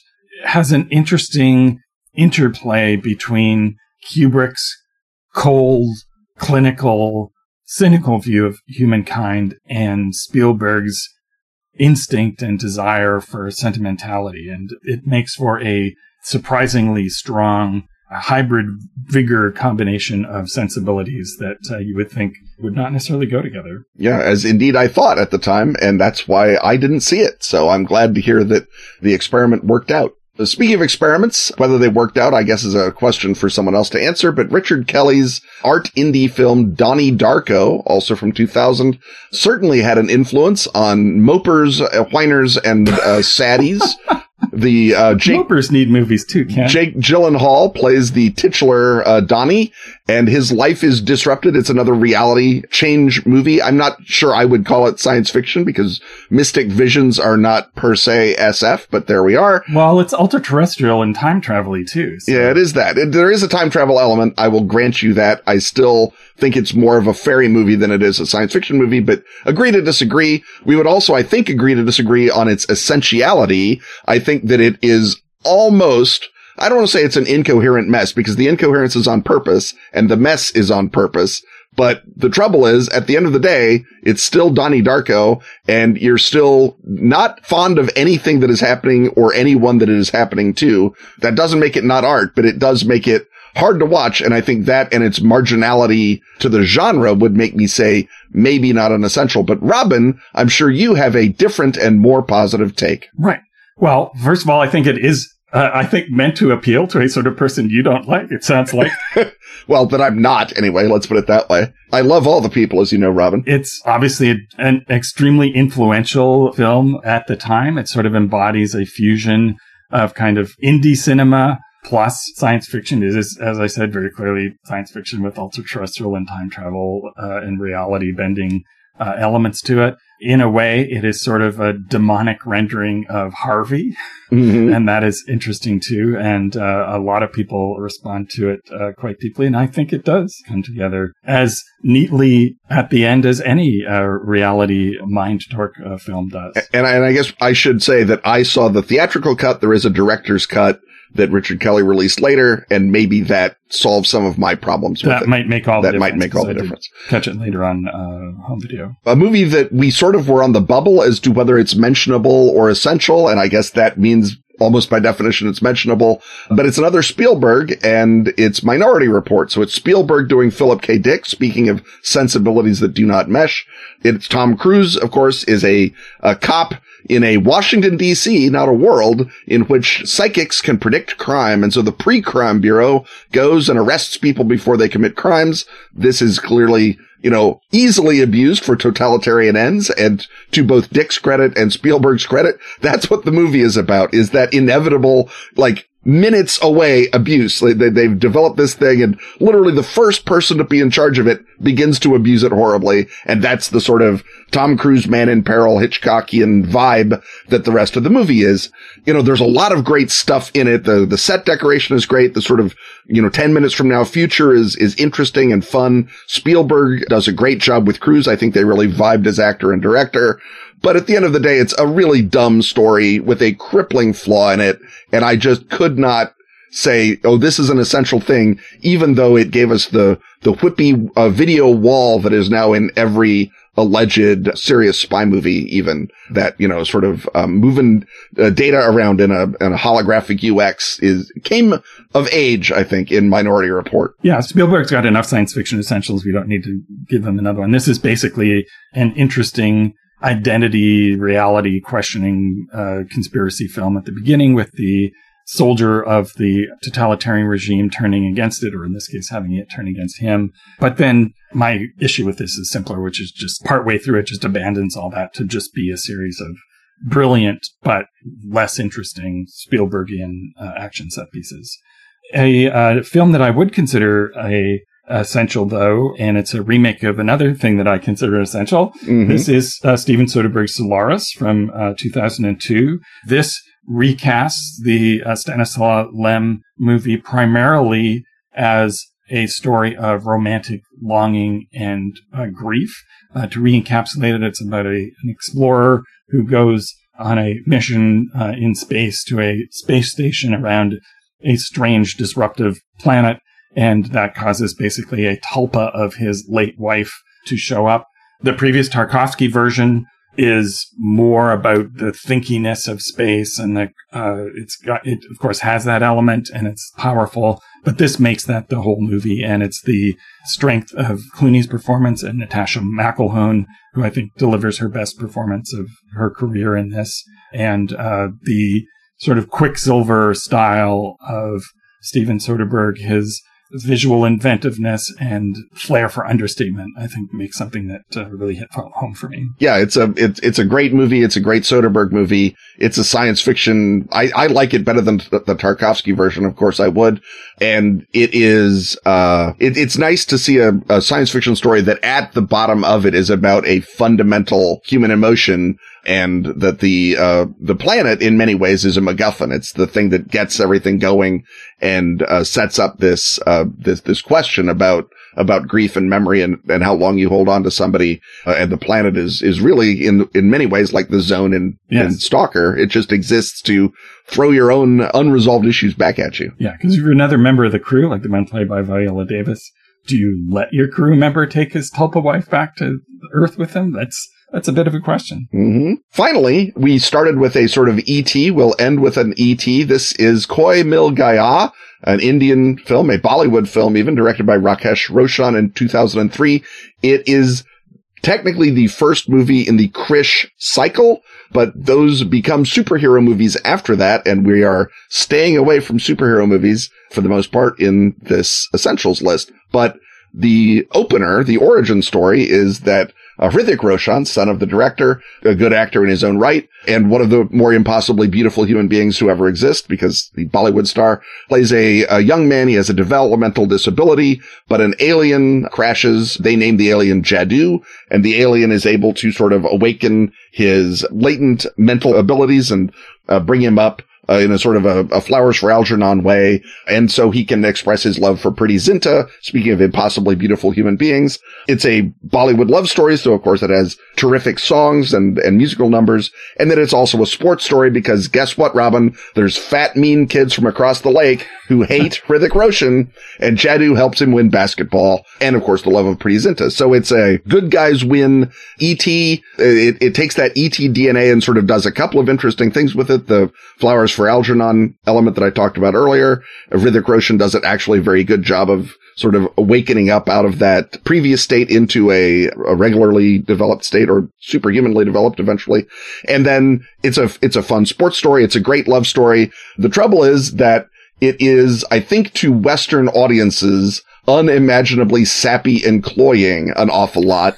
has an interesting interplay between Kubrick's cold, clinical, cynical view of humankind and Spielberg's instinct and desire for sentimentality. And it makes for a surprisingly strong, hybrid vigor combination of sensibilities that uh, you would think would not necessarily go together. Yeah, as indeed I thought at the time, and that's why I didn't see it. So I'm glad to hear that the experiment worked out. Speaking of experiments, whether they worked out, I guess is a question for someone else to answer, but Richard Kelly's art indie film Donnie Darko, also from 2000, certainly had an influence on mopers, uh, whiners, and uh, saddies. The uh, Jake Mopers need movies too. Ken. Jake Gyllenhaal plays the titular uh, Donnie, and his life is disrupted. It's another reality change movie. I'm not sure I would call it science fiction because mystic visions are not per se SF, but there we are. Well, it's ultra terrestrial and time travel too. So. Yeah, it is that. It, there is a time travel element. I will grant you that. I still think it's more of a fairy movie than it is a science fiction movie, but agree to disagree. We would also, I think, agree to disagree on its essentiality. I think that it is almost I don't want to say it's an incoherent mess because the incoherence is on purpose and the mess is on purpose. But the trouble is, at the end of the day, it's still Donnie Darko and you're still not fond of anything that is happening or anyone that it is happening to. That doesn't make it not art, but it does make it hard to watch. And I think that and its marginality to the genre would make me say maybe not an essential. But Robin, I'm sure you have a different and more positive take. Right. Well, first of all, I think it is uh, I think meant to appeal to a sort of person you don't like. It sounds like. well, that I'm not anyway. Let's put it that way. I love all the people, as you know, Robin. It's obviously a, an extremely influential film at the time. It sort of embodies a fusion of kind of indie cinema plus science fiction. It is, as I said, very clearly science fiction with ultra terrestrial and time travel uh, and reality bending uh, elements to it. In a way, it is sort of a demonic rendering of Harvey, mm-hmm. and that is interesting too. And uh, a lot of people respond to it uh, quite deeply, and I think it does come together as neatly at the end as any uh, reality mind torque uh, film does. And I, and I guess I should say that I saw the theatrical cut. There is a director's cut that Richard Kelly released later, and maybe that solves some of my problems that might make all that might make all the difference. Catch it later on uh, home video. A movie that we sort of were on the bubble as to whether it's mentionable or essential, and I guess that means almost by definition it's mentionable, but it's another Spielberg and it's Minority Report. So it's Spielberg doing Philip K. Dick. Speaking of sensibilities that do not mesh, it's Tom Cruise, of course, is a, a cop in a Washington DC, not a world, in which psychics can predict crime. And so the pre-crime bureau goes and arrests people before they commit crimes. This is clearly, you know, easily abused for totalitarian ends. And to both Dick's credit and Spielberg's credit, that's what the movie is about, is that inevitable, like, minutes away abuse. They, they, have developed this thing and literally the first person to be in charge of it begins to abuse it horribly. And that's the sort of Tom Cruise man in peril Hitchcockian vibe that the rest of the movie is. You know, there's a lot of great stuff in it. The, the set decoration is great. The sort of, you know, 10 minutes from now future is, is interesting and fun. Spielberg does a great job with Cruise. I think they really vibed as actor and director. But at the end of the day, it's a really dumb story with a crippling flaw in it. And I just could not say, oh, this is an essential thing, even though it gave us the, the whippy uh, video wall that is now in every alleged serious spy movie, even that, you know, sort of um, moving uh, data around in a, in a holographic UX is came of age, I think, in Minority Report. Yeah, Spielberg's got enough science fiction essentials. We don't need to give them another one. This is basically an interesting identity, reality questioning uh, conspiracy film at the beginning with the soldier of the totalitarian regime turning against it, or in this case, having it turn against him. But then my issue with this is simpler, which is just partway through it just abandons all that to just be a series of brilliant but less interesting Spielbergian uh, action set pieces. A uh, film that I would consider a essential though, and it's a remake of another thing that I consider essential. Mm-hmm. This is uh, Steven Soderbergh's Solaris from uh, 2002. This recasts the uh, Stanislaw Lem movie primarily as a story of romantic longing and uh, grief. Uh, to re-encapsulate it, it's about a, an explorer who goes on a mission uh, in space to a space station around a strange disruptive planet. And that causes basically a tulpa of his late wife to show up. The previous Tarkovsky version is more about the thinkiness of space and the, uh, it's got, it of course has that element and it's powerful, but this makes that the whole movie. And it's the strength of Clooney's performance and Natasha McElhone, who I think delivers her best performance of her career in this. And, uh, the sort of Quicksilver style of Steven Soderbergh, his visual inventiveness and flair for understatement, I think makes something that uh, really hit home for me. Yeah, it's a it's it's a great movie. It's a great Soderbergh movie. It's a science fiction. I, I like it better than the, the Tarkovsky version. Of course, I would. And it is uh it, it's nice to see a, a science fiction story that at the bottom of it is about a fundamental human emotion and that the uh, the planet in many ways is a MacGuffin. It's the thing that gets everything going and uh, sets up this uh, this this question about about grief and memory and, and how long you hold on to somebody. Uh, and the planet is is really in in many ways like the zone in, yes. in Stalker. It just exists to throw your own unresolved issues back at you. Yeah, because if you're another member of the crew, like the man played by Viola Davis, do you let your crew member take his tulpa wife back to Earth with him? That's that's a bit of a question. Mm-hmm. Finally, we started with a sort of ET. We'll end with an ET. This is Koi Mil Gaya, an Indian film, a Bollywood film, even directed by Rakesh Roshan in 2003. It is technically the first movie in the Krrish cycle, but those become superhero movies after that. And we are staying away from superhero movies for the most part in this essentials list. But the opener, the origin story is that uh, Hrithik Roshan, son of the director, a good actor in his own right, and one of the more impossibly beautiful human beings who ever exist because the Bollywood star plays a, a young man. He has a developmental disability, but an alien crashes. They name the alien Jadoo, and the alien is able to sort of awaken his latent mental abilities and uh, bring him up uh, in a sort of a, a, flowers for Algernon way. And so he can express his love for Preity Zinta. Speaking of impossibly beautiful human beings, it's a Bollywood love story. So of course it has terrific songs and, and musical numbers. And then it's also a sports story because guess what, Robin? There's fat, mean kids from across the lake who hate Hrithik Roshan and Jadoo helps him win basketball. And of course the love of Preity Zinta. So it's a good guys win E.T. It, it takes that E.T. DNA and sort of does a couple of interesting things with it. The flowers for Algernon element that I talked about earlier. Hrithik Roshan does it actually very good job of sort of awakening up out of that previous state into a, a regularly developed state or superhumanly developed eventually. And then it's a, it's a fun sports story. It's a great love story. The trouble is that it is, I think to Western audiences, unimaginably sappy and cloying an awful lot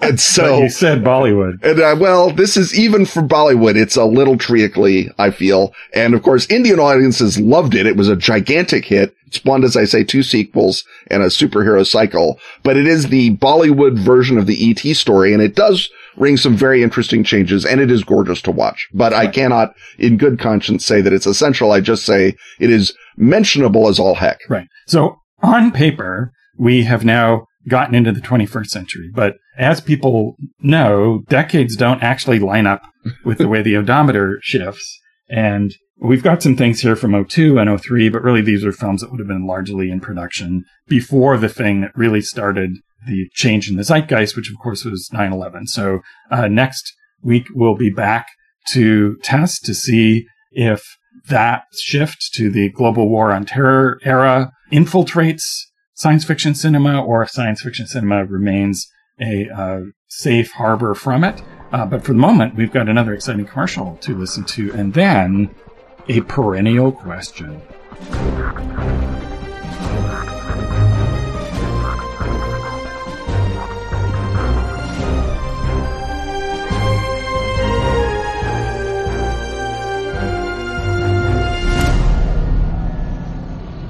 and so you said Bollywood. And uh, well, this is even for Bollywood. It's a little treacly, I feel. And of course, Indian audiences loved it. It was a gigantic hit. Spawned, as I say, two sequels and a superhero cycle. But it is the Bollywood version of the ET story, and it does ring some very interesting changes, and it is gorgeous to watch. But. I cannot, in good conscience, say that it's essential. I just say it is mentionable as all heck. Right. So on paper, we have now gotten into the 21st century. But as people know, decades don't actually line up with the way the odometer shifts. And we've got some things here from 02 and 03, but really these are films that would have been largely in production before the thing that really started the change in the zeitgeist, which of course was 9-11. So uh, next week we'll be back to test to see if that shift to the global war on terror era infiltrates science fiction cinema or if science fiction cinema remains a uh, safe harbor from it. Uh, but for the moment, we've got another exciting commercial to listen to and then a perennial question.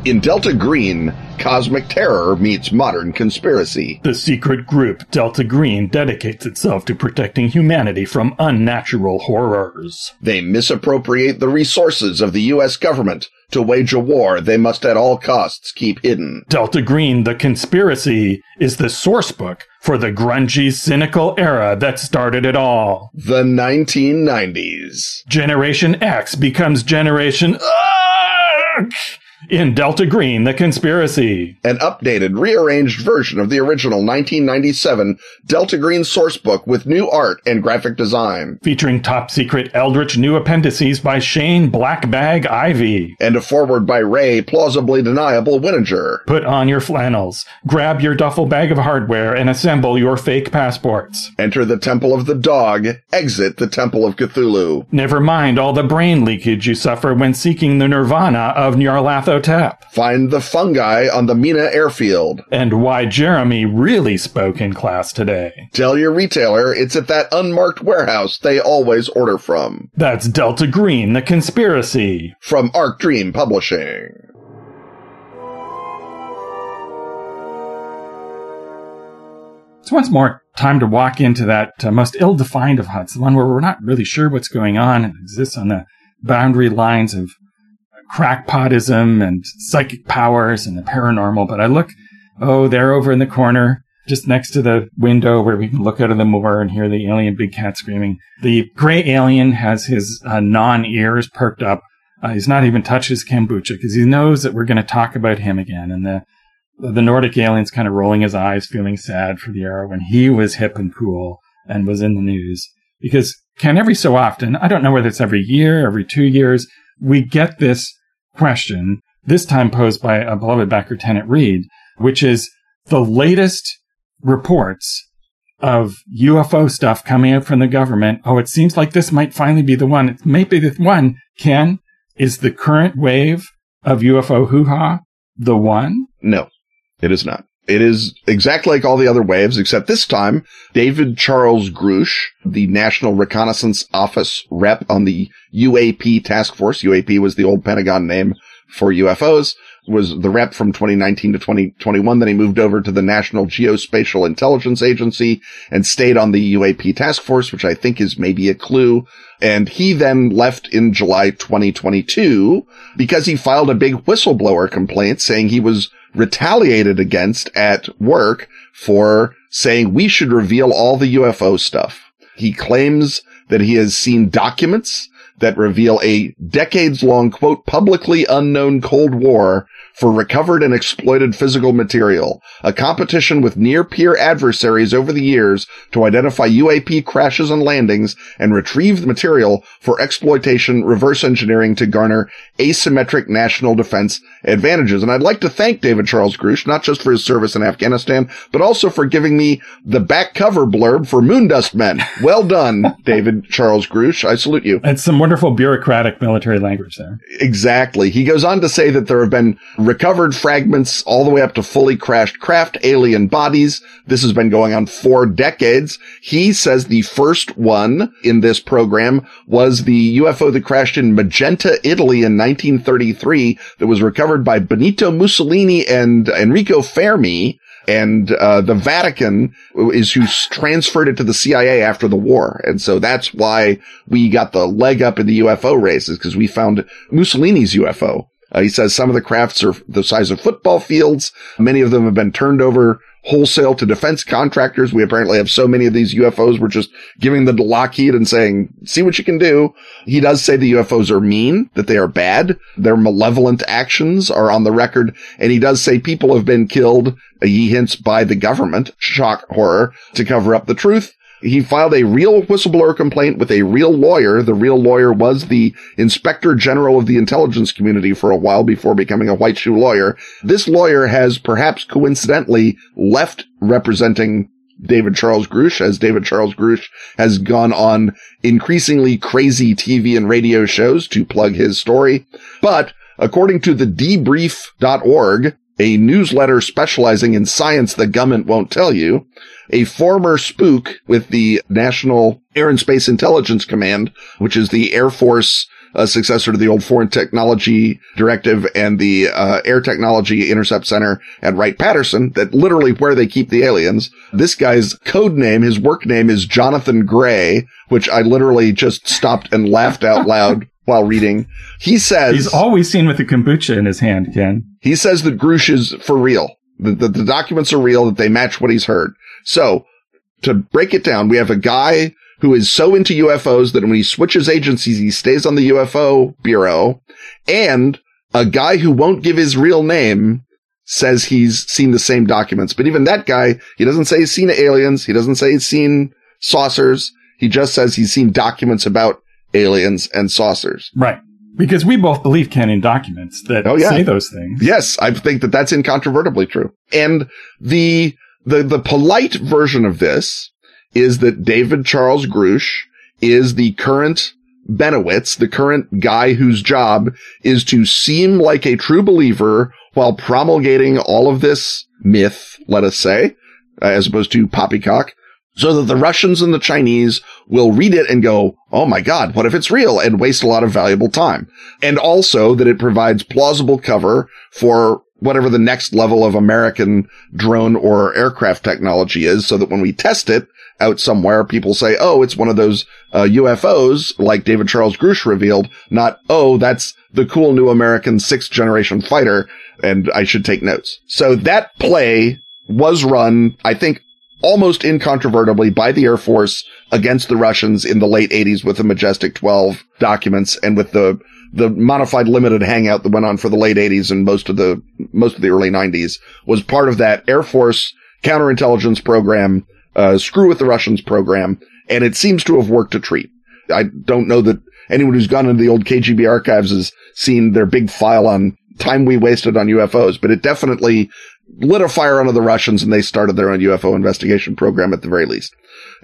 In Delta Green, cosmic terror meets modern conspiracy. The secret group Delta Green dedicates itself to protecting humanity from unnatural horrors. They misappropriate the resources of the U.S. government to wage a war they must at all costs keep hidden. Delta Green, the conspiracy, is the source book for the grungy, cynical era that started it all. The 1990s. Generation X becomes Generation. Ugh! In Delta Green, The Conspiracy. An updated, rearranged version of the original 1997 Delta Green sourcebook with new art and graphic design. Featuring top secret Eldritch new appendices by Shane Blackbag Ivey. And a foreword by Ray Plausibly Deniable Winninger. Put on your flannels, grab your duffel bag of hardware, and assemble your fake passports. Enter the Temple of the Dog, exit the Temple of Cthulhu. Never mind all the brain leakage you suffer when seeking the nirvana of Nyarlathotep. Find the fungi on the Mina airfield. And why Jeremy really spoke in class today. Tell your retailer it's at that unmarked warehouse they always order from. That's Delta Green, the conspiracy. From Arc Dream Publishing. So once more, time to walk into that uh, most ill-defined of huts, the one where we're not really sure what's going on. It exists on the boundary lines of crackpotism and psychic powers and the paranormal. But I look, oh, they're over in the corner, just next to the window where we can look out of the moor and hear the alien big cat screaming. The gray alien has his uh, non-ears perked up. Uh, he's not even touched his kombucha because he knows that we're going to talk about him again. And the the Nordic alien's kind of rolling his eyes, feeling sad for the era when he was hip and cool and was in the news. Because Ken, every so often, I don't know whether it's every year, every two years, we get this question, this time posed by a beloved backer, Tennant Reed, which is the latest reports of UFO stuff coming out from the government. Oh, it seems like this might finally be the one. It may be the one. Ken, is the current wave of UFO hoo-ha the one? No, it is not. It is exactly like all the other waves, except this time, David Charles Grush, the National Reconnaissance Office rep on the UAP task force, UAP was the old Pentagon name for UFOs, was the rep from 2019 to 2021. Then he moved over to the National Geospatial Intelligence Agency and stayed on the UAP task force, which I think is maybe a clue. And he then left in July 2022 because he filed a big whistleblower complaint saying he was retaliated against at work for saying we should reveal all the UFO stuff. He claims that he has seen documents that reveal a decades long quote publicly unknown Cold War for recovered and exploited physical material, a competition with near peer adversaries over the years to identify UAP crashes and landings and retrieve the material for exploitation reverse engineering to garner asymmetric national defense advantages. And I'd like to thank David Charles Grush, not just for his service in Afghanistan, but also for giving me the back cover blurb for Moondust Men. Well done, David Charles Grush. I salute you. It's some wonderful bureaucratic military language there. Exactly. He goes on to say that there have been recovered fragments all the way up to fully crashed craft alien bodies. This has been going on for decades. He says the first one in this program was the UFO that crashed in Magenta, Italy in 1933 that was recovered by Benito Mussolini and Enrico Fermi and uh, the Vatican is who transferred it to the CIA after the war, and so that's why we got the leg up in the UFO races because we found Mussolini's UFO. Uh, he says some of the crafts are the size of football fields. Many of them have been turned over wholesale to defense contractors. We apparently have so many of these UFOs. We're just giving them to Lockheed and saying, see what you can do. He does say the UFOs are mean, that they are bad. Their malevolent actions are on the record. And he does say people have been killed, he hints by the government, shock horror, to cover up the truth. He filed a real whistleblower complaint with a real lawyer. The real lawyer was the inspector general of the intelligence community for a while before becoming a white shoe lawyer. This lawyer has perhaps coincidentally left representing David Charles Grush as David Charles Grush has gone on increasingly crazy TV and radio shows to plug his story. But according to the debrief.org, a newsletter specializing in science the government won't tell you, a former spook with the National Air and Space Intelligence Command, which is the Air Force uh, successor to the old Foreign Technology Directive and the uh, Air Technology Intercept Center at Wright-Patterson, that literally where they keep the aliens. This guy's code name, his work name is Jonathan Gray, which I literally just stopped and laughed out loud while reading. He says he's always seen with a kombucha in his hand, Ken. He says that Grush is for real. That the, the documents are real, that they match what he's heard. So to break it down, we have a guy who is so into UFOs that when he switches agencies, he stays on the UFO bureau and a guy who won't give his real name says he's seen the same documents. But even that guy, he doesn't say he's seen aliens. He doesn't say he's seen saucers. He just says he's seen documents about aliens and saucers. Right. Because we both believe canon documents that Oh, yeah. say those things. Yes, I think that that's incontrovertibly true. And the, the, the polite version of this is that David Charles Grush is the current Bennewitz, the current guy whose job is to seem like a true believer while promulgating all of this myth, let us say, as opposed to poppycock, so that the Russians and the Chinese will read it and go, Oh my God, what if it's real and waste a lot of valuable time? And also that it provides plausible cover for whatever the next level of American drone or aircraft technology is so that when we test it out somewhere, people say, Oh, it's one of those uh, UFOs like David Charles Grush revealed, not, Oh, that's the cool new American sixth generation fighter. And I should take notes. So that play was run, I think, almost incontrovertibly by the Air Force against the Russians in the late 80s with the Majestic 12 documents and with the the modified limited hangout that went on for the late 80s and most of the most of the early 90s was part of that Air Force counterintelligence program uh, screw with the Russians program and it seems to have worked a treat. I don't know that anyone who's gone into the old KGB archives has seen their big file on time we wasted on UFOs, but it definitely lit a fire under the Russians and they started their own UFO investigation program at the very least.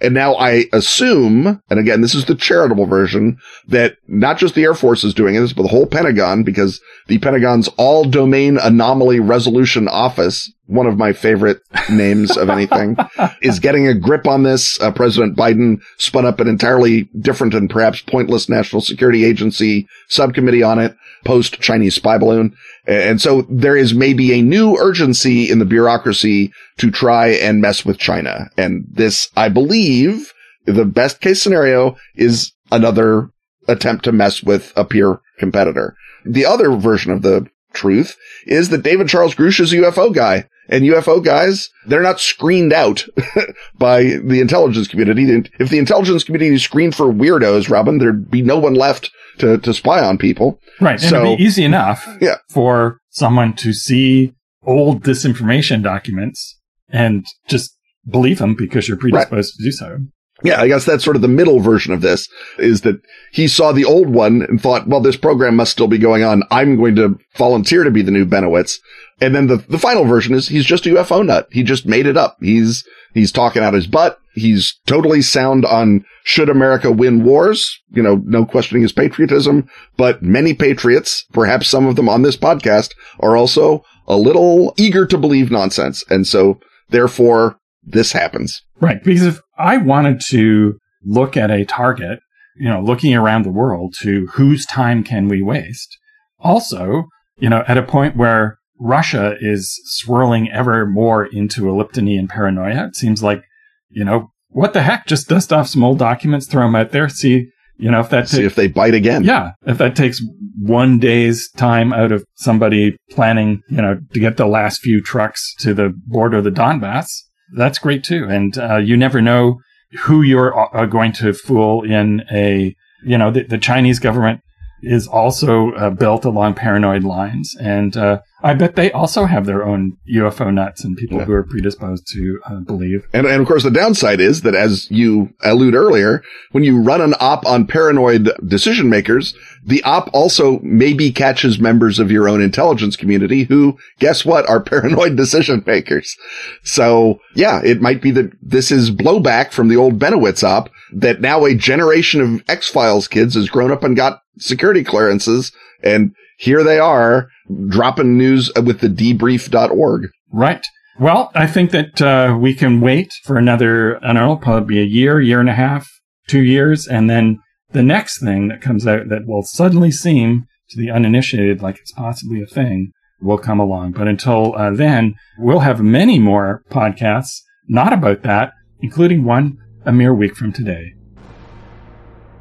And now I assume, and again, this is the charitable version, that not just the Air Force is doing this, but the whole Pentagon, because the Pentagon's all domain anomaly resolution office, one of my favorite names of anything, is getting a grip on this. Uh, President Biden spun up an entirely different and perhaps pointless national security agency subcommittee on it post Chinese spy balloon. And so there is maybe a new urgency in the bureaucracy to try and mess with China. And this, I believe, the best case scenario is another attempt to mess with a peer competitor. The other version of the truth is that David Charles Grusch is a UFO guy. And UFO guys, they're not screened out by the intelligence community. If the intelligence community screened for weirdos, Robin, there'd be no one left to, to spy on people. Right. And So- it'd be easy enough Yeah. for someone to see old disinformation documents and just believe them because you're predisposed to do so. Yeah, I guess that's sort of the middle version of this is that he saw the old one and thought, well, this program must still be going on. I'm going to volunteer to be the new Bennewitz. And then the, the final version is he's just a UFO nut. He just made it up. He's, he's talking out his butt. He's totally sound on should America win wars? You know, no questioning his patriotism, but many patriots, perhaps some of them on this podcast are also a little eager to believe nonsense. And so therefore this happens. Right. Because if I wanted to look at a target, you know, looking around the world to whose time can we waste? Also, you know, at a point where Russia is swirling ever more into eliptony and paranoia, it seems like, you know, what the heck? Just dust off some old documents, throw them out there, see, you know, if that See if they bite again. yeah, if that takes one day's time out of somebody planning, you know, to get the last few trucks to the border of the Donbass, that's great too. And uh, you never know who you're uh, going to fool in a, you know, the, the Chinese government is also uh, built along paranoid lines. And uh, I bet they also have their own UFO nuts and people Yeah. who are predisposed to uh, believe. And, and of course, the downside is that as you allude earlier, when you run an op on paranoid decision makers, the op also maybe catches members of your own intelligence community who, guess what, are paranoid decision makers. So yeah, it might be that this is blowback from the old Bennewitz op that now a generation of X-Files kids has grown up and got security clearances. And here they are dropping news with the debrief.org. Right. Well, I think that uh, we can wait for another, I don't know, probably a year, year and a half, two years, and then the next thing that comes out that will suddenly seem to the uninitiated like it's possibly a thing will come along. But until uh, then, we'll have many more podcasts not about that, including one a mere week from today.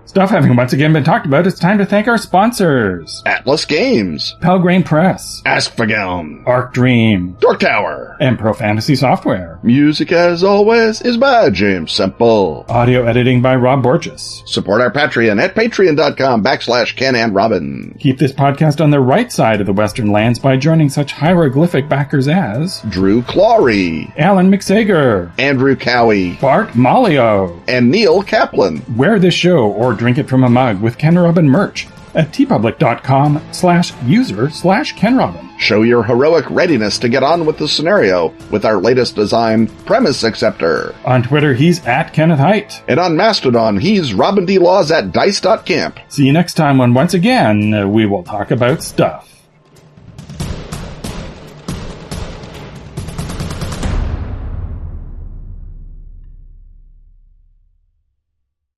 Stuff having once again been talked about, it's time to thank our sponsors. Atlas Games, Pelgrane Press, Ask Askfageln, Arc Dream, Dork Tower, and Pro Fantasy Software. Music, as always, is by James Semple. Audio editing by Rob Borges. Support our Patreon at patreon.com backslash Ken and Robin. Keep this podcast on the right side of the Western lands by joining such hieroglyphic backers as Drew Clary, Alan McSager, Andrew Cowie, Bart Malio. and Neil Kaplan. Wear this show or drink it from a mug with Ken Robin merch at teepublic.com slash user slash Ken Robin. Show your heroic readiness to get on with the scenario with our latest design, Premise Acceptor. On Twitter, he's at Kenneth Hite. And on Mastodon, he's Robin D. Laws at dice.camp. See you next time when once again uh, we will talk about stuff.